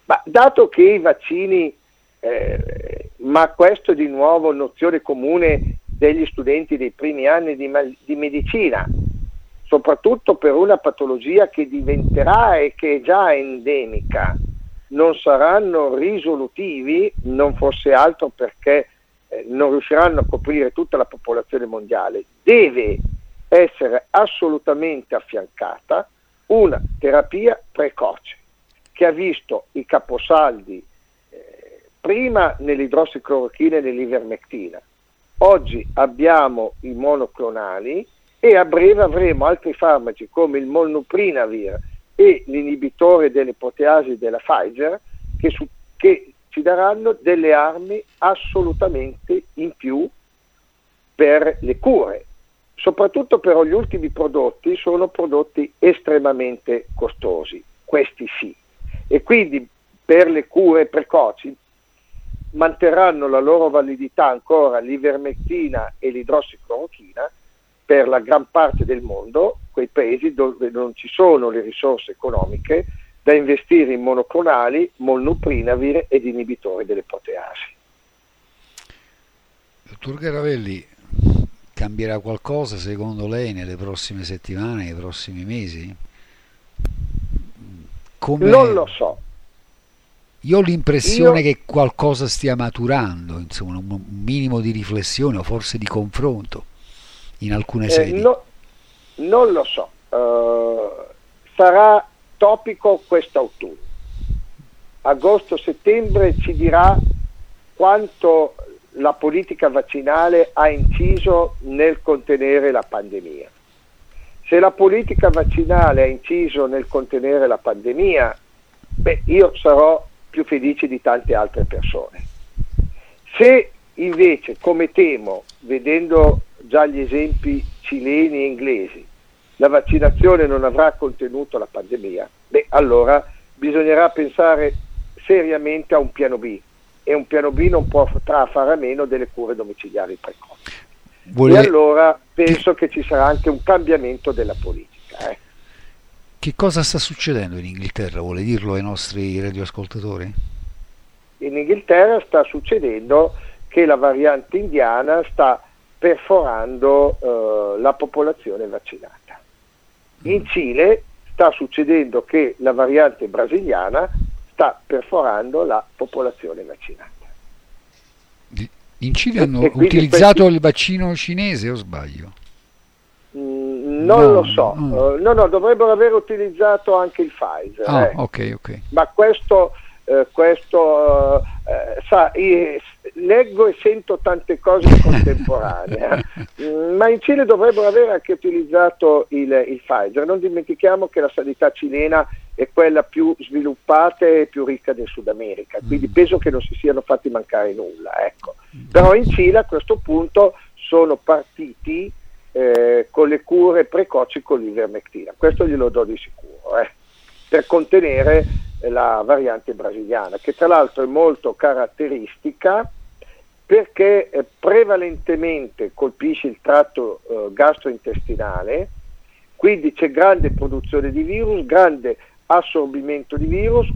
Ma dato che i vaccini, eh, ma questo di nuovo nozione comune degli studenti dei primi anni di, di medicina, soprattutto per una patologia che diventerà e che è già endemica, non saranno risolutivi, non fosse altro perché eh, non riusciranno a coprire tutta la popolazione mondiale, deve essere assolutamente affiancata una terapia precoce che ha visto i caposaldi eh, prima nell'idrossiclorochina e nell'ivermectina. Oggi abbiamo i monoclonali e a breve avremo altri farmaci come il molnuprinavir e l'inibitore delle proteasi della Pfizer che, su, che ci daranno delle armi assolutamente in più per le cure. Soprattutto però gli ultimi prodotti sono prodotti estremamente costosi, questi sì. E quindi per le cure precoci manterranno la loro validità ancora l'ivermectina e l'idrossiclorochina per la gran parte del mondo, quei paesi dove non ci sono le risorse economiche da investire in monoclonali, molnuprinavir ed inibitori delle proteasi. Dottor Garavelli, cambierà qualcosa secondo lei nelle prossime settimane, nei prossimi mesi? Come... Non lo so. Io ho l'impressione Io... che qualcosa stia maturando, insomma, un minimo di riflessione o forse di confronto in alcune eh, sedi. No, non lo so. Uh, sarà topico quest'autunno. Agosto-settembre ci dirà quanto la politica vaccinale ha inciso nel contenere la pandemia. Se la politica vaccinale ha inciso nel contenere la pandemia, beh, io sarò più felice di tante altre persone. Se invece, come temo, vedendo già gli esempi cileni e inglesi, la vaccinazione non avrà contenuto la pandemia, beh, allora bisognerà pensare seriamente a un piano B e un piano B non potrà fare a meno delle cure domiciliari precoci. Vuole... E allora penso che ci sarà anche un cambiamento della politica. Eh. Che cosa sta succedendo in Inghilterra? Vuole dirlo ai nostri radioascoltatori? In Inghilterra sta succedendo che la variante indiana sta perforando eh, la popolazione vaccinata. In mm. Cile sta succedendo che la variante brasiliana sta perforando la popolazione vaccinata. In Cile hanno utilizzato questi... il vaccino cinese o sbaglio? Mm, non no, lo so, no. Uh, no, no, dovrebbero aver utilizzato anche il Pfizer. Ah, eh. ok, ok. Ma questo, uh, questo uh, sa, leggo e sento tante cose in contemporanea, mm, ma in Cile dovrebbero aver anche utilizzato il, il Pfizer. Non dimentichiamo che la sanità cilena è quella più sviluppata e più ricca del Sud America, quindi mm. penso che non si siano fatti mancare nulla. Ecco. Però in Cile a questo punto sono partiti eh, con le cure precoci con l'ivermectina, questo glielo do di sicuro, eh, per contenere la variante brasiliana, che tra l'altro è molto caratteristica perché eh, prevalentemente colpisce il tratto eh, gastrointestinale, quindi c'è grande produzione di virus, grande assorbimento di virus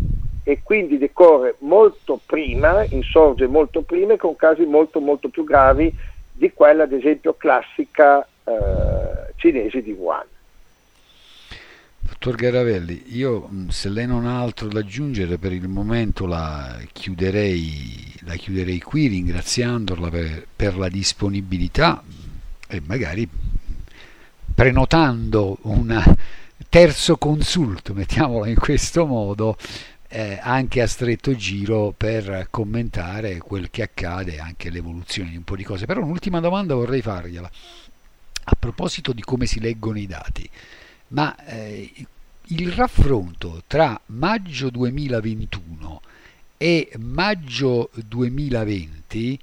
e quindi decorre molto prima, insorge molto prima e con casi molto molto più gravi di quella ad esempio classica eh, cinese di Wuhan. Dottor Garavelli, io se lei non ha altro da aggiungere per il momento la chiuderei, la chiuderei qui ringraziandola per, per la disponibilità e magari prenotando un terzo consulto, mettiamola in questo modo, eh, anche a stretto giro per commentare quel che accade, anche l'evoluzione di un po' di cose. Però un'ultima domanda vorrei fargliela. A proposito di come si leggono i dati, ma eh, il raffronto tra maggio 2021 e maggio 2020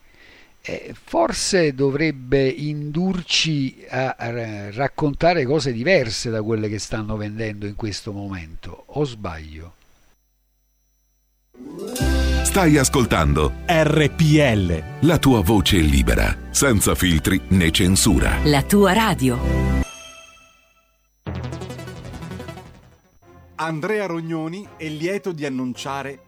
eh, forse dovrebbe indurci a, a raccontare cose diverse da quelle che stanno vendendo in questo momento, o sbaglio? Stai ascoltando RPL. La tua voce libera, senza filtri né censura. La tua radio. Andrea Rognoni è lieto di annunciare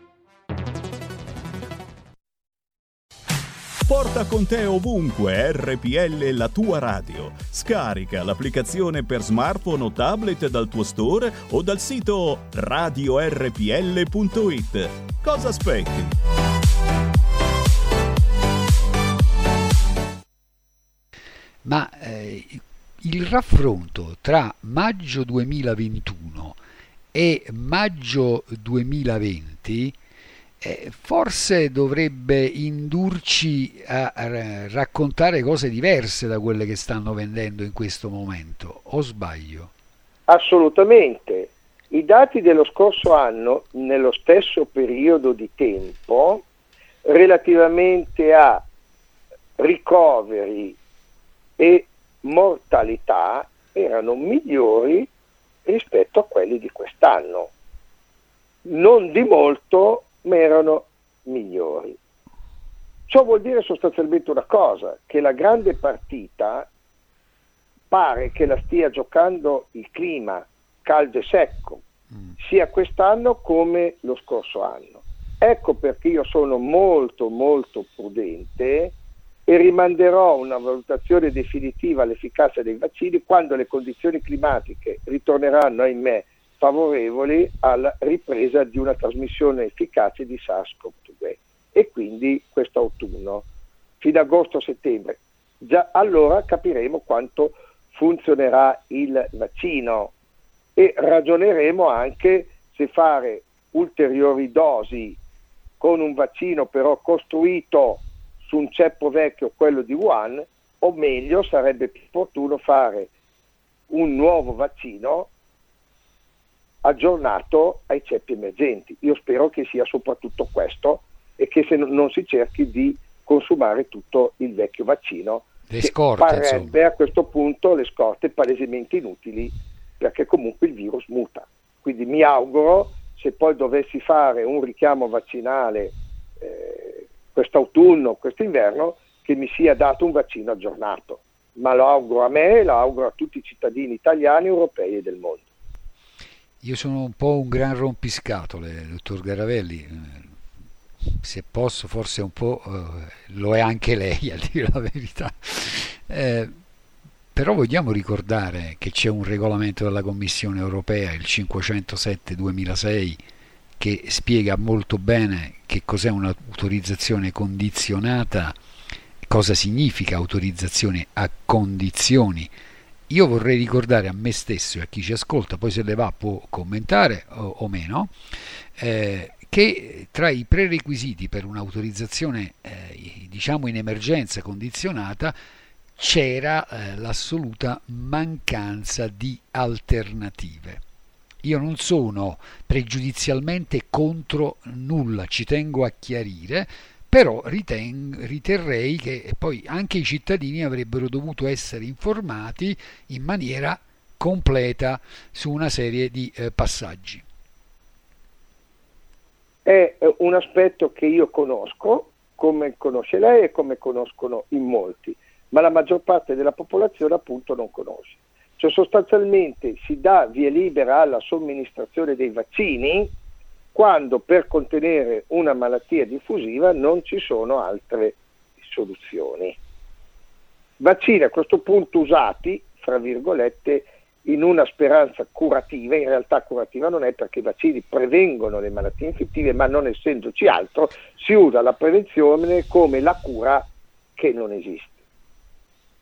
Porta con te ovunque RPL la tua radio. Scarica l'applicazione per smartphone o tablet dal tuo store o dal sito radiorpl.it. Cosa aspetti? Ma eh, il raffronto tra maggio 2021 e maggio 2020 eh, forse dovrebbe indurci a, a, raccontare cose diverse da quelle che stanno vendendo in questo momento, o sbaglio? Assolutamente. I dati dello scorso anno, nello stesso periodo di tempo, relativamente a ricoveri e mortalità, erano migliori rispetto a quelli di quest'anno. Non di molto, ma erano migliori. Ciò vuol dire sostanzialmente una cosa, che la grande partita pare che la stia giocando il clima caldo e secco, mm. sia quest'anno come lo scorso anno. Ecco perché io sono molto molto prudente e rimanderò una valutazione definitiva all'efficacia dei vaccini quando le condizioni climatiche ritorneranno, ahimè, favorevoli alla ripresa di una trasmissione efficace di SARS-CoV-2. e quindi questo autunno, fino ad agosto-settembre. Già allora capiremo quanto funzionerà il vaccino e ragioneremo anche se fare ulteriori dosi con un vaccino però costruito su un ceppo vecchio, quello di Wuhan, o meglio sarebbe più opportuno fare un nuovo vaccino aggiornato ai ceppi emergenti. Io spero che sia soprattutto questo e che non si cerchi di consumare tutto il vecchio vaccino. Le scorte, parebbe insomma. a questo punto le scorte palesemente inutili perché comunque il virus muta. Quindi mi auguro se poi dovessi fare un richiamo vaccinale eh, quest'autunno, quest'inverno, che mi sia dato un vaccino aggiornato. Ma lo auguro a me e lo auguro a tutti i cittadini italiani, europei e del mondo. Io sono un po' un gran rompiscatole, dottor Garavelli. Se posso, forse un po' eh, lo è anche lei, a dire la verità. Eh, però vogliamo ricordare che c'è un regolamento della Commissione europea, il 507-2006, che spiega molto bene che cos'è un'autorizzazione condizionata, cosa significa autorizzazione a condizioni. Io vorrei ricordare a me stesso e a chi ci ascolta, poi se le va può commentare o, o meno, eh, che tra i prerequisiti per un'autorizzazione eh, diciamo in emergenza condizionata c'era eh, l'assoluta mancanza di alternative. Io non sono pregiudizialmente contro nulla, ci tengo a chiarire, però riten- riterrei che poi anche i cittadini avrebbero dovuto essere informati in maniera completa su una serie di eh, passaggi. È un aspetto che io conosco, come conosce lei e come conoscono in molti ma la maggior parte della popolazione appunto non conosce. Cioè sostanzialmente si dà via libera alla somministrazione dei vaccini quando per contenere una malattia diffusiva non ci sono altre soluzioni. Vaccini a questo punto usati, fra virgolette, in una speranza curativa, in realtà curativa non è perché i vaccini prevengono le malattie infettive, ma non essendoci altro, si usa la prevenzione come la cura che non esiste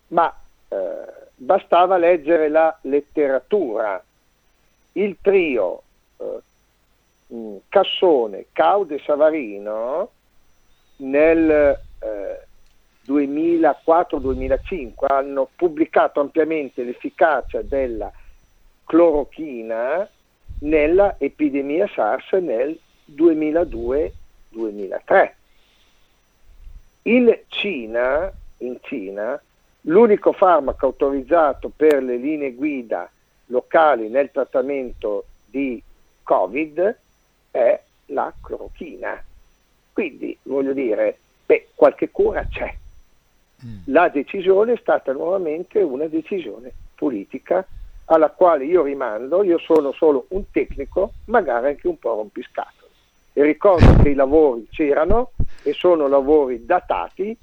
ma eh, bastava leggere la letteratura. Il trio eh, Cassone, Caude e Savarino nel eh, 2004-2005 hanno pubblicato ampiamente l'efficacia della clorochina nella epidemia SARS nel 2002-2003. In Cina, in Cina L'unico farmaco autorizzato per le linee guida locali nel trattamento di Covid è la clorochina. Quindi voglio dire, beh, qualche cura c'è. Mm. La decisione è stata nuovamente una decisione politica alla quale io rimando, io sono solo un tecnico, magari anche un po' rompiscatole. E ricordo che i lavori c'erano e sono lavori datati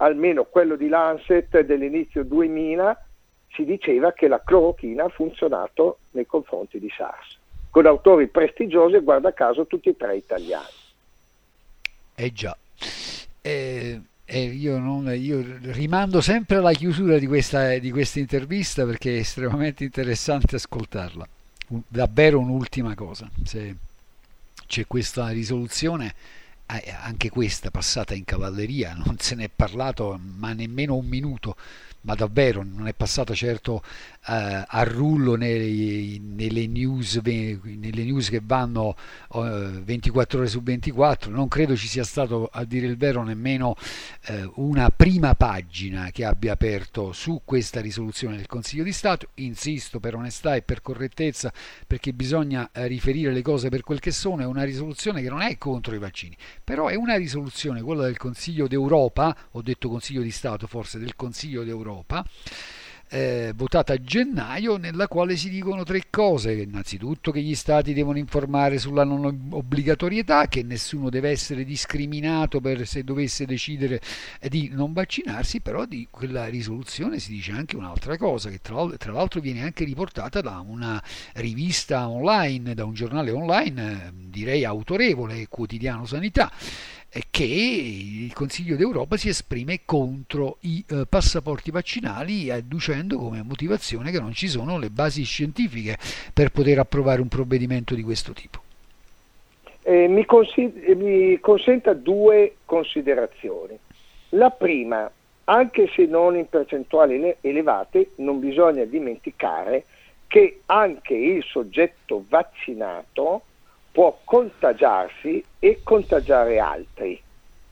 almeno quello di Lancet dell'inizio 2000, si diceva che la clorochina ha funzionato nei confronti di SARS, con autori prestigiosi e guarda caso tutti e tre italiani. Eh già. Eh, eh, io, non, io, rimando sempre alla chiusura di questa, di questa intervista perché è estremamente interessante ascoltarla. Davvero un'ultima cosa, se c'è questa risoluzione anche questa passata in cavalleria, non se ne è parlato ma nemmeno un minuto ma davvero non è passata certo eh, a rullo nei, nelle, news, nelle, news, che vanno eh, 24 ore su 24, non credo ci sia stato a dire il vero nemmeno eh, una prima pagina che abbia aperto su questa risoluzione del Consiglio di Stato, insisto per onestà e per correttezza perché bisogna eh, riferire le cose per quel che sono, è una risoluzione che non è contro i vaccini, però è una risoluzione, quella del Consiglio d'Europa, ho detto Consiglio di Stato forse, del Consiglio d'Europa, Europa, eh, votata a gennaio, nella quale si dicono tre cose. Innanzitutto che gli stati devono informare sulla non obbligatorietà, che nessuno deve essere discriminato per se dovesse decidere di non vaccinarsi, però di quella risoluzione si dice anche un'altra cosa, che tra, tra l'altro viene anche riportata da una rivista online, da un giornale online, direi autorevole, quotidiano Sanità che il Consiglio d'Europa si esprime contro i eh, passaporti vaccinali adducendo come motivazione che non ci sono le basi scientifiche per poter approvare un provvedimento di questo tipo. Eh, mi, consi- mi consenta due considerazioni. La prima, anche se non in percentuali elevate, non bisogna dimenticare che anche il soggetto vaccinato può contagiarsi e contagiare altri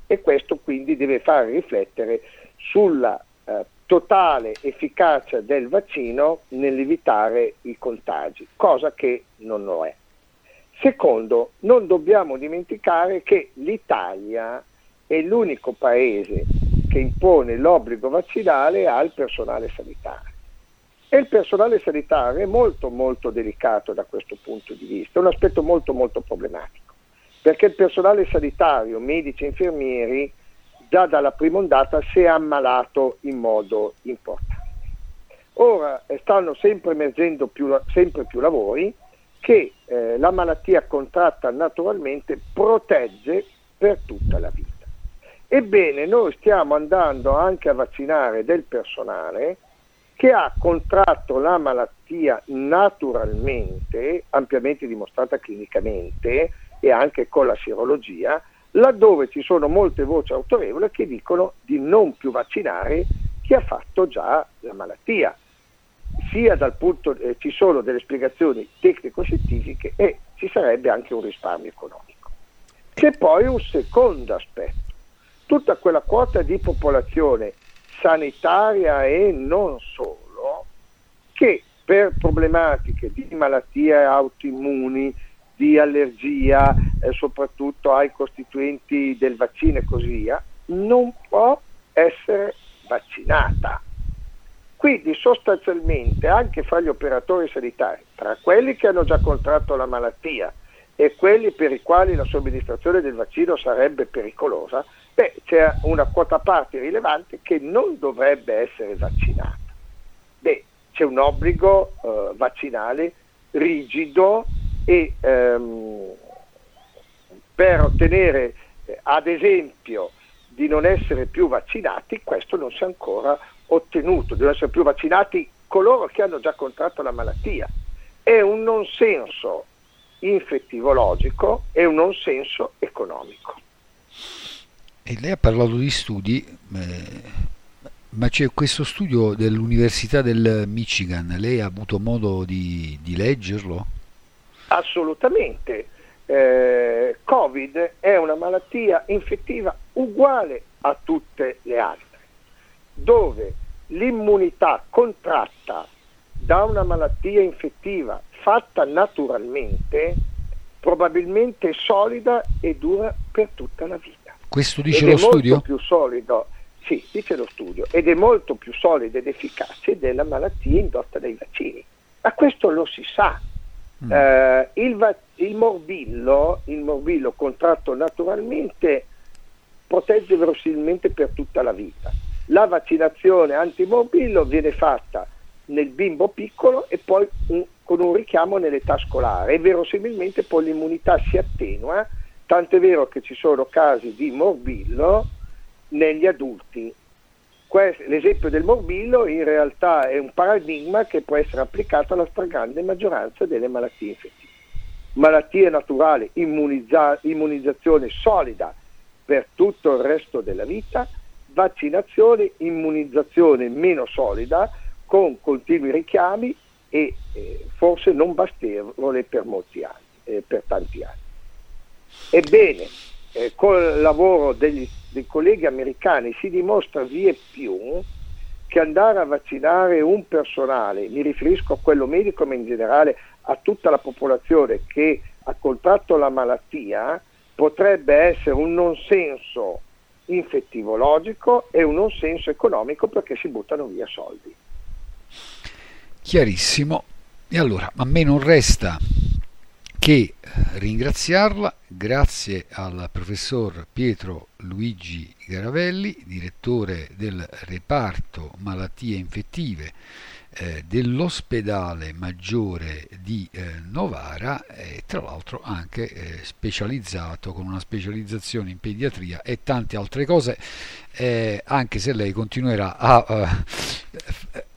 e questo quindi deve far riflettere sulla eh, totale efficacia del vaccino nell'evitare i contagi, cosa che non lo è. Secondo, non dobbiamo dimenticare che l'Italia è l'unico paese che impone l'obbligo vaccinale al personale sanitario. E il personale sanitario è molto molto delicato da questo punto di vista, è un aspetto molto molto problematico, perché il personale sanitario, medici e infermieri, già dalla prima ondata si è ammalato in modo importante. Ora eh, stanno sempre emergendo più, sempre più lavori che eh, la malattia contratta naturalmente protegge per tutta la vita. Ebbene, noi stiamo andando anche a vaccinare del personale che ha contratto la malattia naturalmente, ampiamente dimostrata clinicamente e anche con la sierologia, laddove ci sono molte voci autorevoli che dicono di non più vaccinare chi ha fatto già la malattia. Sia dal punto, eh, ci sono delle spiegazioni tecnico-scientifiche e ci sarebbe anche un risparmio economico. C'è poi un secondo aspetto, tutta quella quota di popolazione sanitaria e non solo, che per problematiche di malattie autoimmuni, di allergia, eh, soprattutto ai costituenti del vaccino e così via, non può essere vaccinata. Quindi sostanzialmente anche fra gli operatori sanitari, tra quelli che hanno già contratto la malattia e quelli per i quali la somministrazione del vaccino sarebbe pericolosa, beh, c'è una quota parte rilevante che non dovrebbe essere vaccinata. Beh, c'è un obbligo eh, vaccinale rigido e ehm, per ottenere eh, ad esempio di non essere più vaccinati, questo non si è ancora ottenuto, di non essere più vaccinati coloro che hanno già contratto la malattia. È un non senso infettivologico e un non senso economico. E lei ha parlato di studi, eh, ma c'è questo studio dell'Università del Michigan, lei ha avuto modo di, di leggerlo? Assolutamente. Eh, Covid è una malattia infettiva uguale a tutte le altre, dove l'immunità contratta da una malattia infettiva fatta naturalmente probabilmente è solida e dura per tutta la vita. Questo dice ed lo studio? Molto più solido, sì, dice lo studio, ed è molto più solido ed efficace della malattia indotta dai vaccini. Ma questo lo si sa. Mm. Eh, il, va- il, morbillo, il morbillo contratto naturalmente protegge verosimilmente per tutta la vita. La vaccinazione antimorbillo viene fatta nel bimbo piccolo e poi un, con un richiamo nell'età scolare e verosimilmente poi l'immunità si attenua Tant'è vero che ci sono casi di morbillo negli adulti. L'esempio del morbillo in realtà è un paradigma che può essere applicato alla stragrande maggioranza delle malattie infettive. Malattie naturali, immunizza- immunizzazione solida per tutto il resto della vita, vaccinazione, immunizzazione meno solida con continui richiami e eh, forse non bastevole per molti anni, eh, per tanti anni. Ebbene, eh, col lavoro degli, dei colleghi americani si dimostra via più che andare a vaccinare un personale, mi riferisco a quello medico ma in generale a tutta la popolazione che ha contratto la malattia, potrebbe essere un non senso infettivologico e un non senso economico perché si buttano via soldi. Chiarissimo. E allora, a me non resta che ringraziarla grazie al professor Pietro Luigi Garavelli, direttore del reparto malattie infettive eh, dell'ospedale maggiore di eh, Novara e tra l'altro anche eh, specializzato con una specializzazione in pediatria e tante altre cose eh, anche se lei continuerà a uh,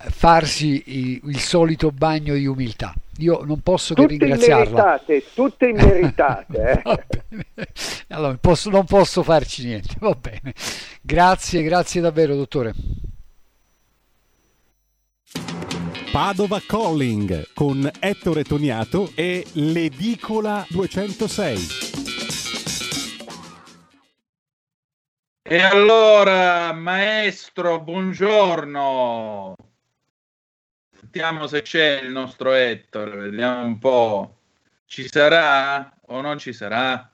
farsi il, il, solito bagno di umiltà io non posso tutte che ringraziarla immeritate, tutte immeritate eh. allora posso, non posso farci niente va bene grazie grazie davvero dottore Padova Calling con Ettore Toniato e l'Edicola 206. E allora, maestro, buongiorno. Sentiamo se c'è il nostro Ettore, vediamo un po'. Ci sarà o non ci sarà?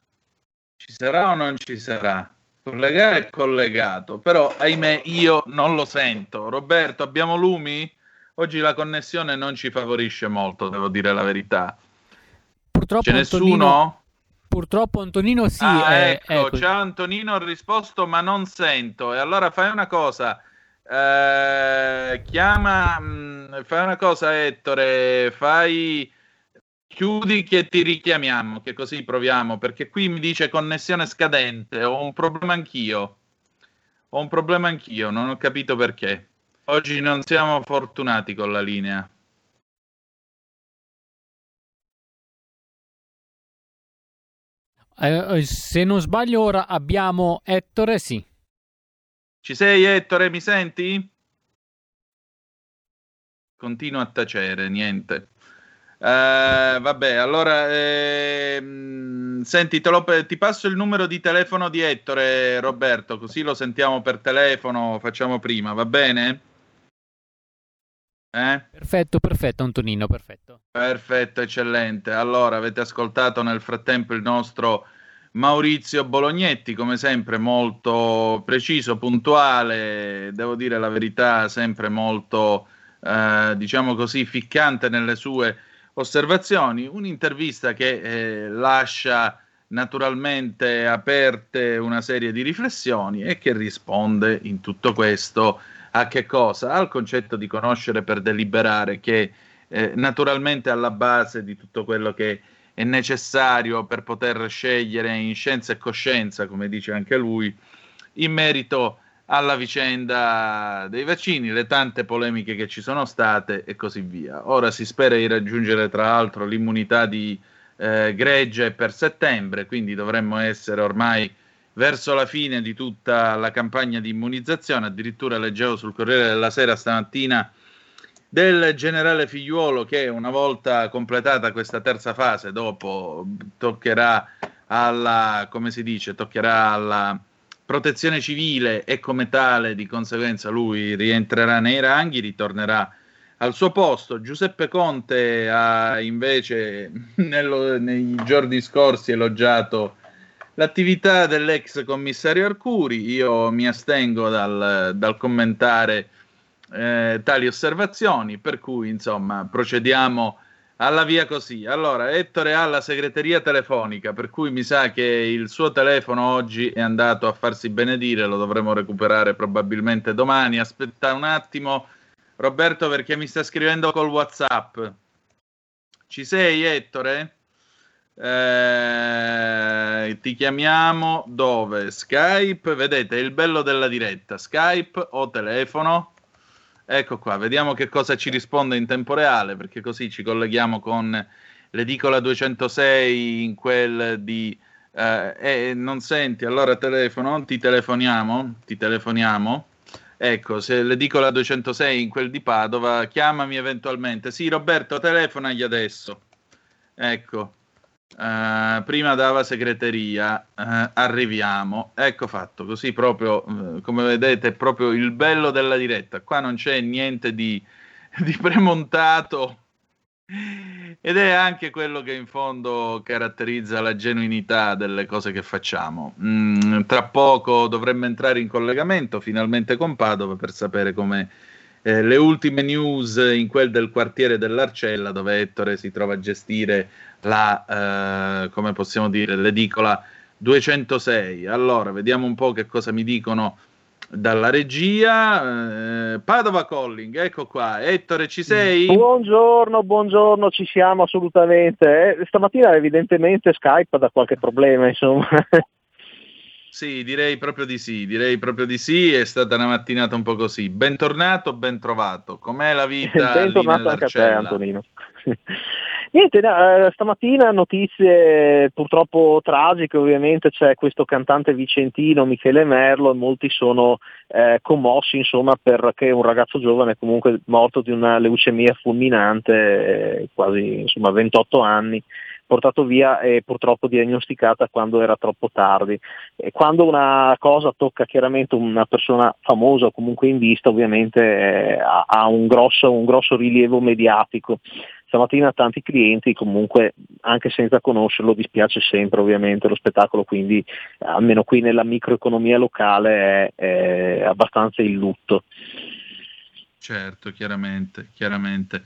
Ci sarà o non ci sarà? Collegare è collegato, però ahimè io non lo sento. Roberto, abbiamo lumi? Oggi la connessione non ci favorisce molto, devo dire la verità. Purtroppo C'è Antonino, nessuno? Purtroppo Antonino sì. Ah, è, ecco, è ciao Antonino, ho risposto ma non sento. E allora fai una cosa, eh, chiama, mh, mm, fai una cosa Ettore, fai, chiudi che ti richiamiamo, che così proviamo, perché qui mi dice connessione scadente, ho un problema anch'io. Ho un problema anch'io, non ho capito perché. Oggi non siamo fortunati con la linea. Eh, se non sbaglio ora abbiamo Ettore, sì. Ci sei Ettore, mi senti? Continua a tacere, niente. Uh, vabbè, allora ehm, senti, lo, ti passo il numero di telefono di Ettore, Roberto, così lo sentiamo per telefono, facciamo prima, va bene? Eh? Perfetto, perfetto Antonino, perfetto. Perfetto, eccellente. Allora, avete ascoltato nel frattempo il nostro Maurizio Bolognetti, come sempre molto preciso, puntuale, devo dire la verità, sempre molto, eh, diciamo così, ficcante nelle sue osservazioni. Un'intervista che eh, lascia naturalmente aperte una serie di riflessioni e che risponde in tutto questo a che cosa? Al concetto di conoscere per deliberare, che eh, naturalmente alla base di tutto quello che è necessario per poter scegliere in scienza e coscienza, come dice anche lui, in merito alla vicenda dei vaccini, le tante polemiche che ci sono state e così via. Ora si spera di raggiungere tra l'altro l'immunità di eh, gregge per settembre, quindi dovremmo essere ormai verso la fine di tutta la campagna di immunizzazione. Addirittura leggevo sul Corriere della Sera stamattina del generale Figliuolo che una volta completata questa terza fase, dopo toccherà alla, come si dice, toccherà alla protezione civile e come tale di conseguenza lui rientrerà nei ranghi, ritornerà al suo posto. Giuseppe Conte ha invece nello, nei giorni scorsi elogiato l'attività dell'ex commissario Arcuri. Io mi astengo dal, dal commentare eh, tali osservazioni, per cui insomma procediamo alla via così. Allora, Ettore ha la segreteria telefonica, per cui mi sa che il suo telefono oggi è andato a farsi benedire, lo dovremo recuperare probabilmente domani. Aspetta un attimo, Roberto, perché mi sta scrivendo col WhatsApp. Ci sei, Ettore? Eh, ti chiamiamo dove? Skype, vedete il bello della diretta, Skype o telefono. Ecco qua, vediamo che cosa ci risponde in tempo reale, perché così ci colleghiamo con l'edicola 206 in quel di... Eh, eh, non senti, allora telefono, ti telefoniamo, ti telefoniamo. Ecco, se l'edicola 206 in quel di Padova, chiamami eventualmente. Sì, Roberto, telefonagli adesso. Ecco, Uh, prima dava segreteria, uh, arriviamo. Ecco fatto, così proprio, uh, come vedete, è proprio il bello della diretta. Qua non c'è niente di, di premontato ed è anche quello che in fondo caratterizza la genuinità delle cose che facciamo. Mm, tra poco dovremmo entrare in collegamento finalmente con Padova per sapere come eh, le ultime news in quel del quartiere dell'Arcella dove Ettore si trova a gestire la, eh, come possiamo dire, l'edicola 206. Allora, vediamo un po' che cosa mi dicono dalla regia. Eh, Padova Calling, ecco qua. Ettore, ci sei? Buongiorno, buongiorno, ci siamo assolutamente. Eh, stamattina evidentemente Skype ha qualche problema, insomma. Sì, direi proprio di sì, direi proprio di sì, è stata una mattinata un po' così. Bentornato, ben trovato. Com'è la vita? Bentornato anche a te, Antonino. Niente, no, stamattina notizie purtroppo tragiche, ovviamente c'è questo cantante vicentino Michele Merlo e molti sono eh, commossi insomma perché un ragazzo giovane comunque morto di una leucemia fulminante, eh, quasi insomma 28 anni, portato via e purtroppo diagnosticata quando era troppo tardi. E quando una cosa tocca chiaramente una persona famosa o comunque in vista ovviamente eh, ha, un grosso, un grosso rilievo mediatico stamattina tanti clienti comunque anche senza conoscerlo dispiace sempre ovviamente lo spettacolo quindi almeno qui nella microeconomia locale è, è abbastanza in lutto certo chiaramente chiaramente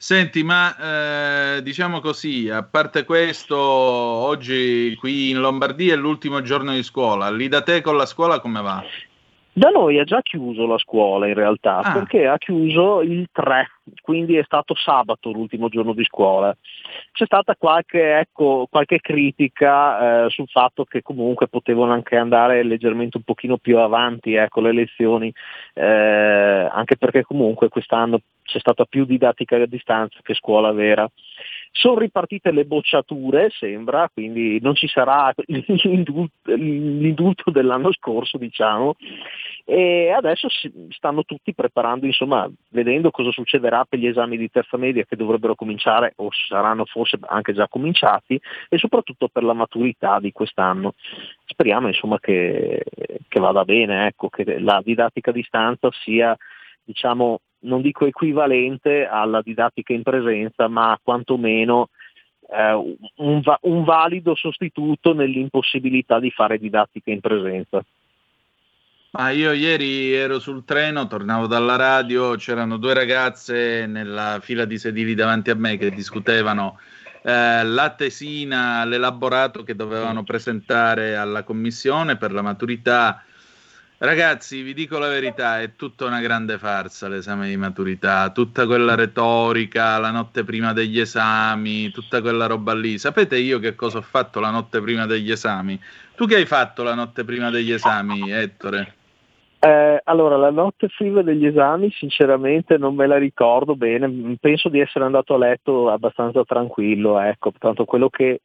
Senti, ma eh, diciamo così, a parte questo, oggi qui in Lombardia è l'ultimo giorno di scuola. Lì da te con la scuola come va? Da noi ha già chiuso la scuola in realtà, ah. perché ha chiuso il 3, quindi è stato sabato l'ultimo giorno di scuola. C'è stata qualche, ecco, qualche critica eh, sul fatto che comunque potevano anche andare leggermente un pochino più avanti ecco, le lezioni, eh, anche perché comunque quest'anno c'è stata più didattica a distanza che scuola vera. Sono ripartite le bocciature, sembra, quindi non ci sarà l'indulto, dell'anno scorso, diciamo, e adesso stanno tutti preparando, insomma, vedendo cosa succederà per gli esami di terza media che dovrebbero cominciare o saranno forse anche già cominciati e soprattutto per la maturità di quest'anno. Speriamo insomma che, che vada bene, ecco, che la didattica a distanza sia diciamo non dico equivalente alla didattica in presenza, ma quantomeno eh, un, va- un valido sostituto nell'impossibilità di fare didattica in presenza. Ah, io ieri ero sul treno, tornavo dalla radio, c'erano due ragazze nella fila di sedili davanti a me che discutevano eh, la tesina, l'elaborato che dovevano presentare alla commissione per la maturità Ragazzi, vi dico la verità, è tutta una grande farsa l'esame di maturità, tutta quella retorica, la notte prima degli esami, tutta quella roba lì. Sapete io che cosa ho fatto la notte prima degli esami? Tu che hai fatto la notte prima degli esami, Ettore? Eh, allora, la notte prima degli esami sinceramente non me la ricordo bene, penso di essere andato a letto abbastanza tranquillo, ecco, tanto quello che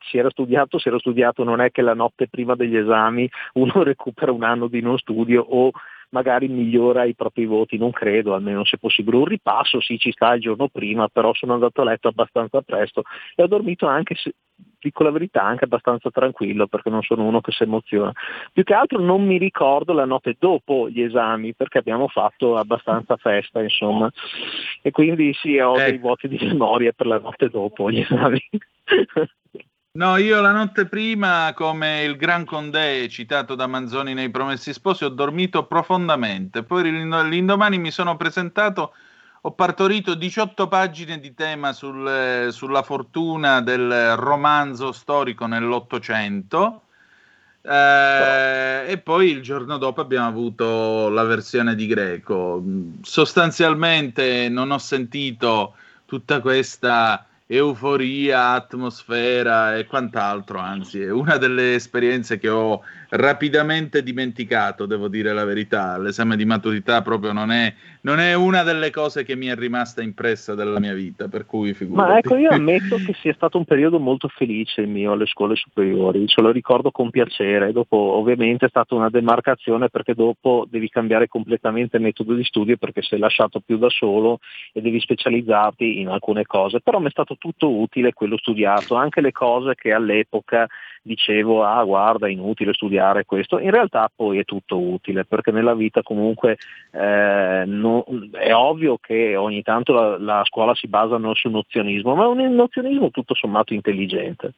si era studiato, si era studiato, non è che la notte prima degli esami uno recupera un anno di non studio o magari migliora i propri voti, non credo, almeno se possibile. Un ripasso sì ci sta il giorno prima, però sono andato a letto abbastanza presto e ho dormito anche, dico la verità, anche abbastanza tranquillo perché non sono uno che si emoziona. Più che altro non mi ricordo la notte dopo gli esami perché abbiamo fatto abbastanza festa, insomma. E quindi sì, ho eh. dei voti di memoria per la notte dopo gli esami. No, io la notte prima, come il Gran Condé citato da Manzoni nei Promessi Sposi, ho dormito profondamente. Poi l'indomani mi sono presentato, ho partorito 18 pagine di tema sul, sulla fortuna del romanzo storico nell'Ottocento. Eh, e poi il giorno dopo abbiamo avuto la versione di Greco. Sostanzialmente non ho sentito tutta questa euforia, atmosfera e quant'altro, anzi è una delle esperienze che ho rapidamente dimenticato, devo dire la verità, l'esame di maturità proprio non è, non è una delle cose che mi è rimasta impressa della mia vita, per cui figurati. Ma ecco, io ammetto che sia stato un periodo molto felice il mio alle scuole superiori, ce lo ricordo con piacere, dopo ovviamente è stata una demarcazione perché dopo devi cambiare completamente metodo di studio perché sei lasciato più da solo e devi specializzarti in alcune cose, però mi è stato tutto utile quello studiato, anche le cose che all'epoca dicevo ah guarda è inutile studiare questo, in realtà poi è tutto utile perché nella vita comunque eh, no, è ovvio che ogni tanto la, la scuola si basa non sul nozionismo, ma è un nozionismo tutto sommato intelligente.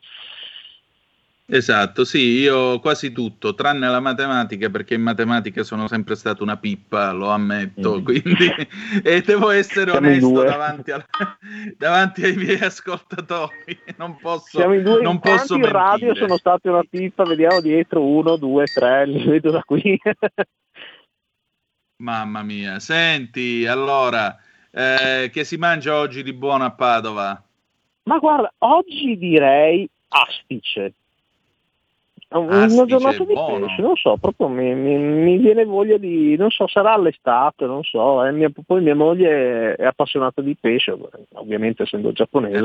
Esatto, sì, io quasi tutto, tranne la matematica, perché in matematica sono sempre stato una pippa, lo ammetto, mm. quindi e devo essere Siamo onesto davanti, al, davanti, ai miei ascoltatori, non posso Siamo in due, non posso in radio sono state una pippa, vediamo dietro, uno, due, tre, li vedo da qui. Mamma mia, senti, allora, eh, che si mangia oggi di buono a Padova? Ma guarda, oggi direi astice. Astice, Una giornata di pesce, non so, proprio mi, mi- mi viene voglia di, non so, sarà l'estate, non so, eh, mia- poi mia moglie è appassionata di pesce, ovviamente essendo giapponese,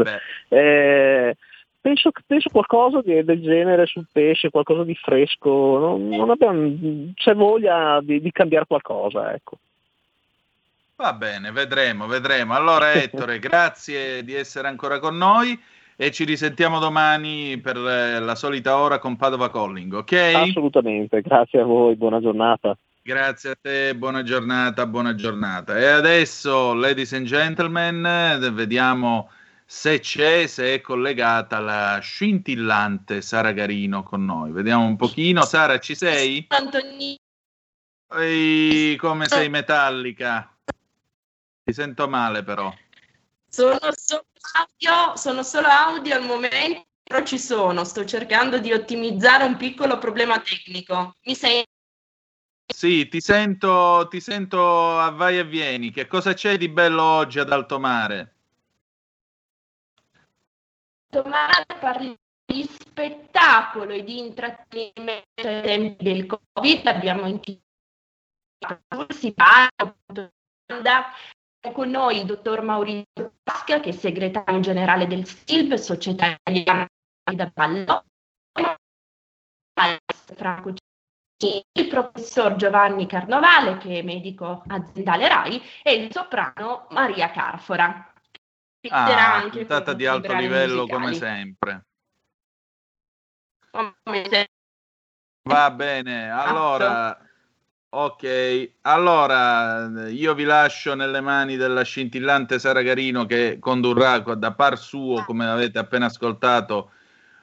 eh, penso, penso qualcosa di- del genere sul pesce, qualcosa di fresco, non, non abbiamo, c'è voglia di, di cambiare qualcosa, ecco. Va bene, vedremo, vedremo. Allora Ettore, grazie di essere ancora con noi e ci risentiamo domani per eh, la solita ora con Padova Calling, ok? Assolutamente, grazie a voi, buona giornata. Grazie a te, buona giornata, buona giornata. E adesso, ladies and gentlemen, vediamo se c'è, se è collegata la scintillante Sara Garino con noi. Vediamo un pochino. Sara, ci sei? Antonino, Ehi, come sei metallica? Ti sento male però. sono solo audio, sono solo audio al momento, però ci sono. Sto cercando di ottimizzare un piccolo problema tecnico. Mi sei Sì, ti sento, ti sento a vai e vieni. Che cosa c'è di bello oggi ad alto mare? domani parli di spettacolo e di intrattenimento ai tempi del Covid. Abbiamo intitolato si parla con noi il dottor Maurizio Pasca, che è segretario generale del STILB, Società Italiana da Franco Cini, il professor Giovanni Carnovale, che è medico aziendale RAI, e il soprano Maria Carfora. Ah, anche puntata di alto livello musicali. come sempre. Come se- Va bene, allora, ok, allora io vi lascio nelle mani della scintillante Sara Garino che condurrà da par suo, come avete appena ascoltato,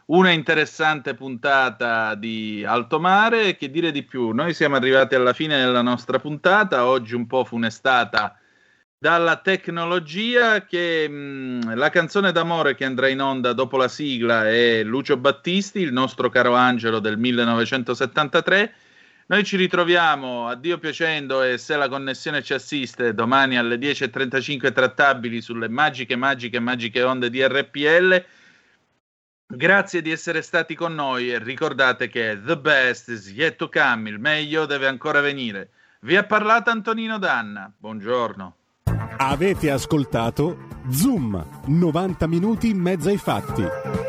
una interessante puntata di Alto Mare. Che dire di più? Noi siamo arrivati alla fine della nostra puntata, oggi un po' funestata dalla tecnologia che mh, la canzone d'amore che andrà in onda dopo la sigla è Lucio Battisti, il nostro caro angelo del 1973. Noi ci ritroviamo, a Dio piacendo e se la connessione ci assiste, domani alle 10.35 trattabili sulle magiche, magiche, magiche onde di RPL. Grazie di essere stati con noi e ricordate che the best is yet to come, il meglio deve ancora venire. Vi ha parlato Antonino Danna, buongiorno. Avete ascoltato Zoom, 90 minuti in mezzo ai fatti.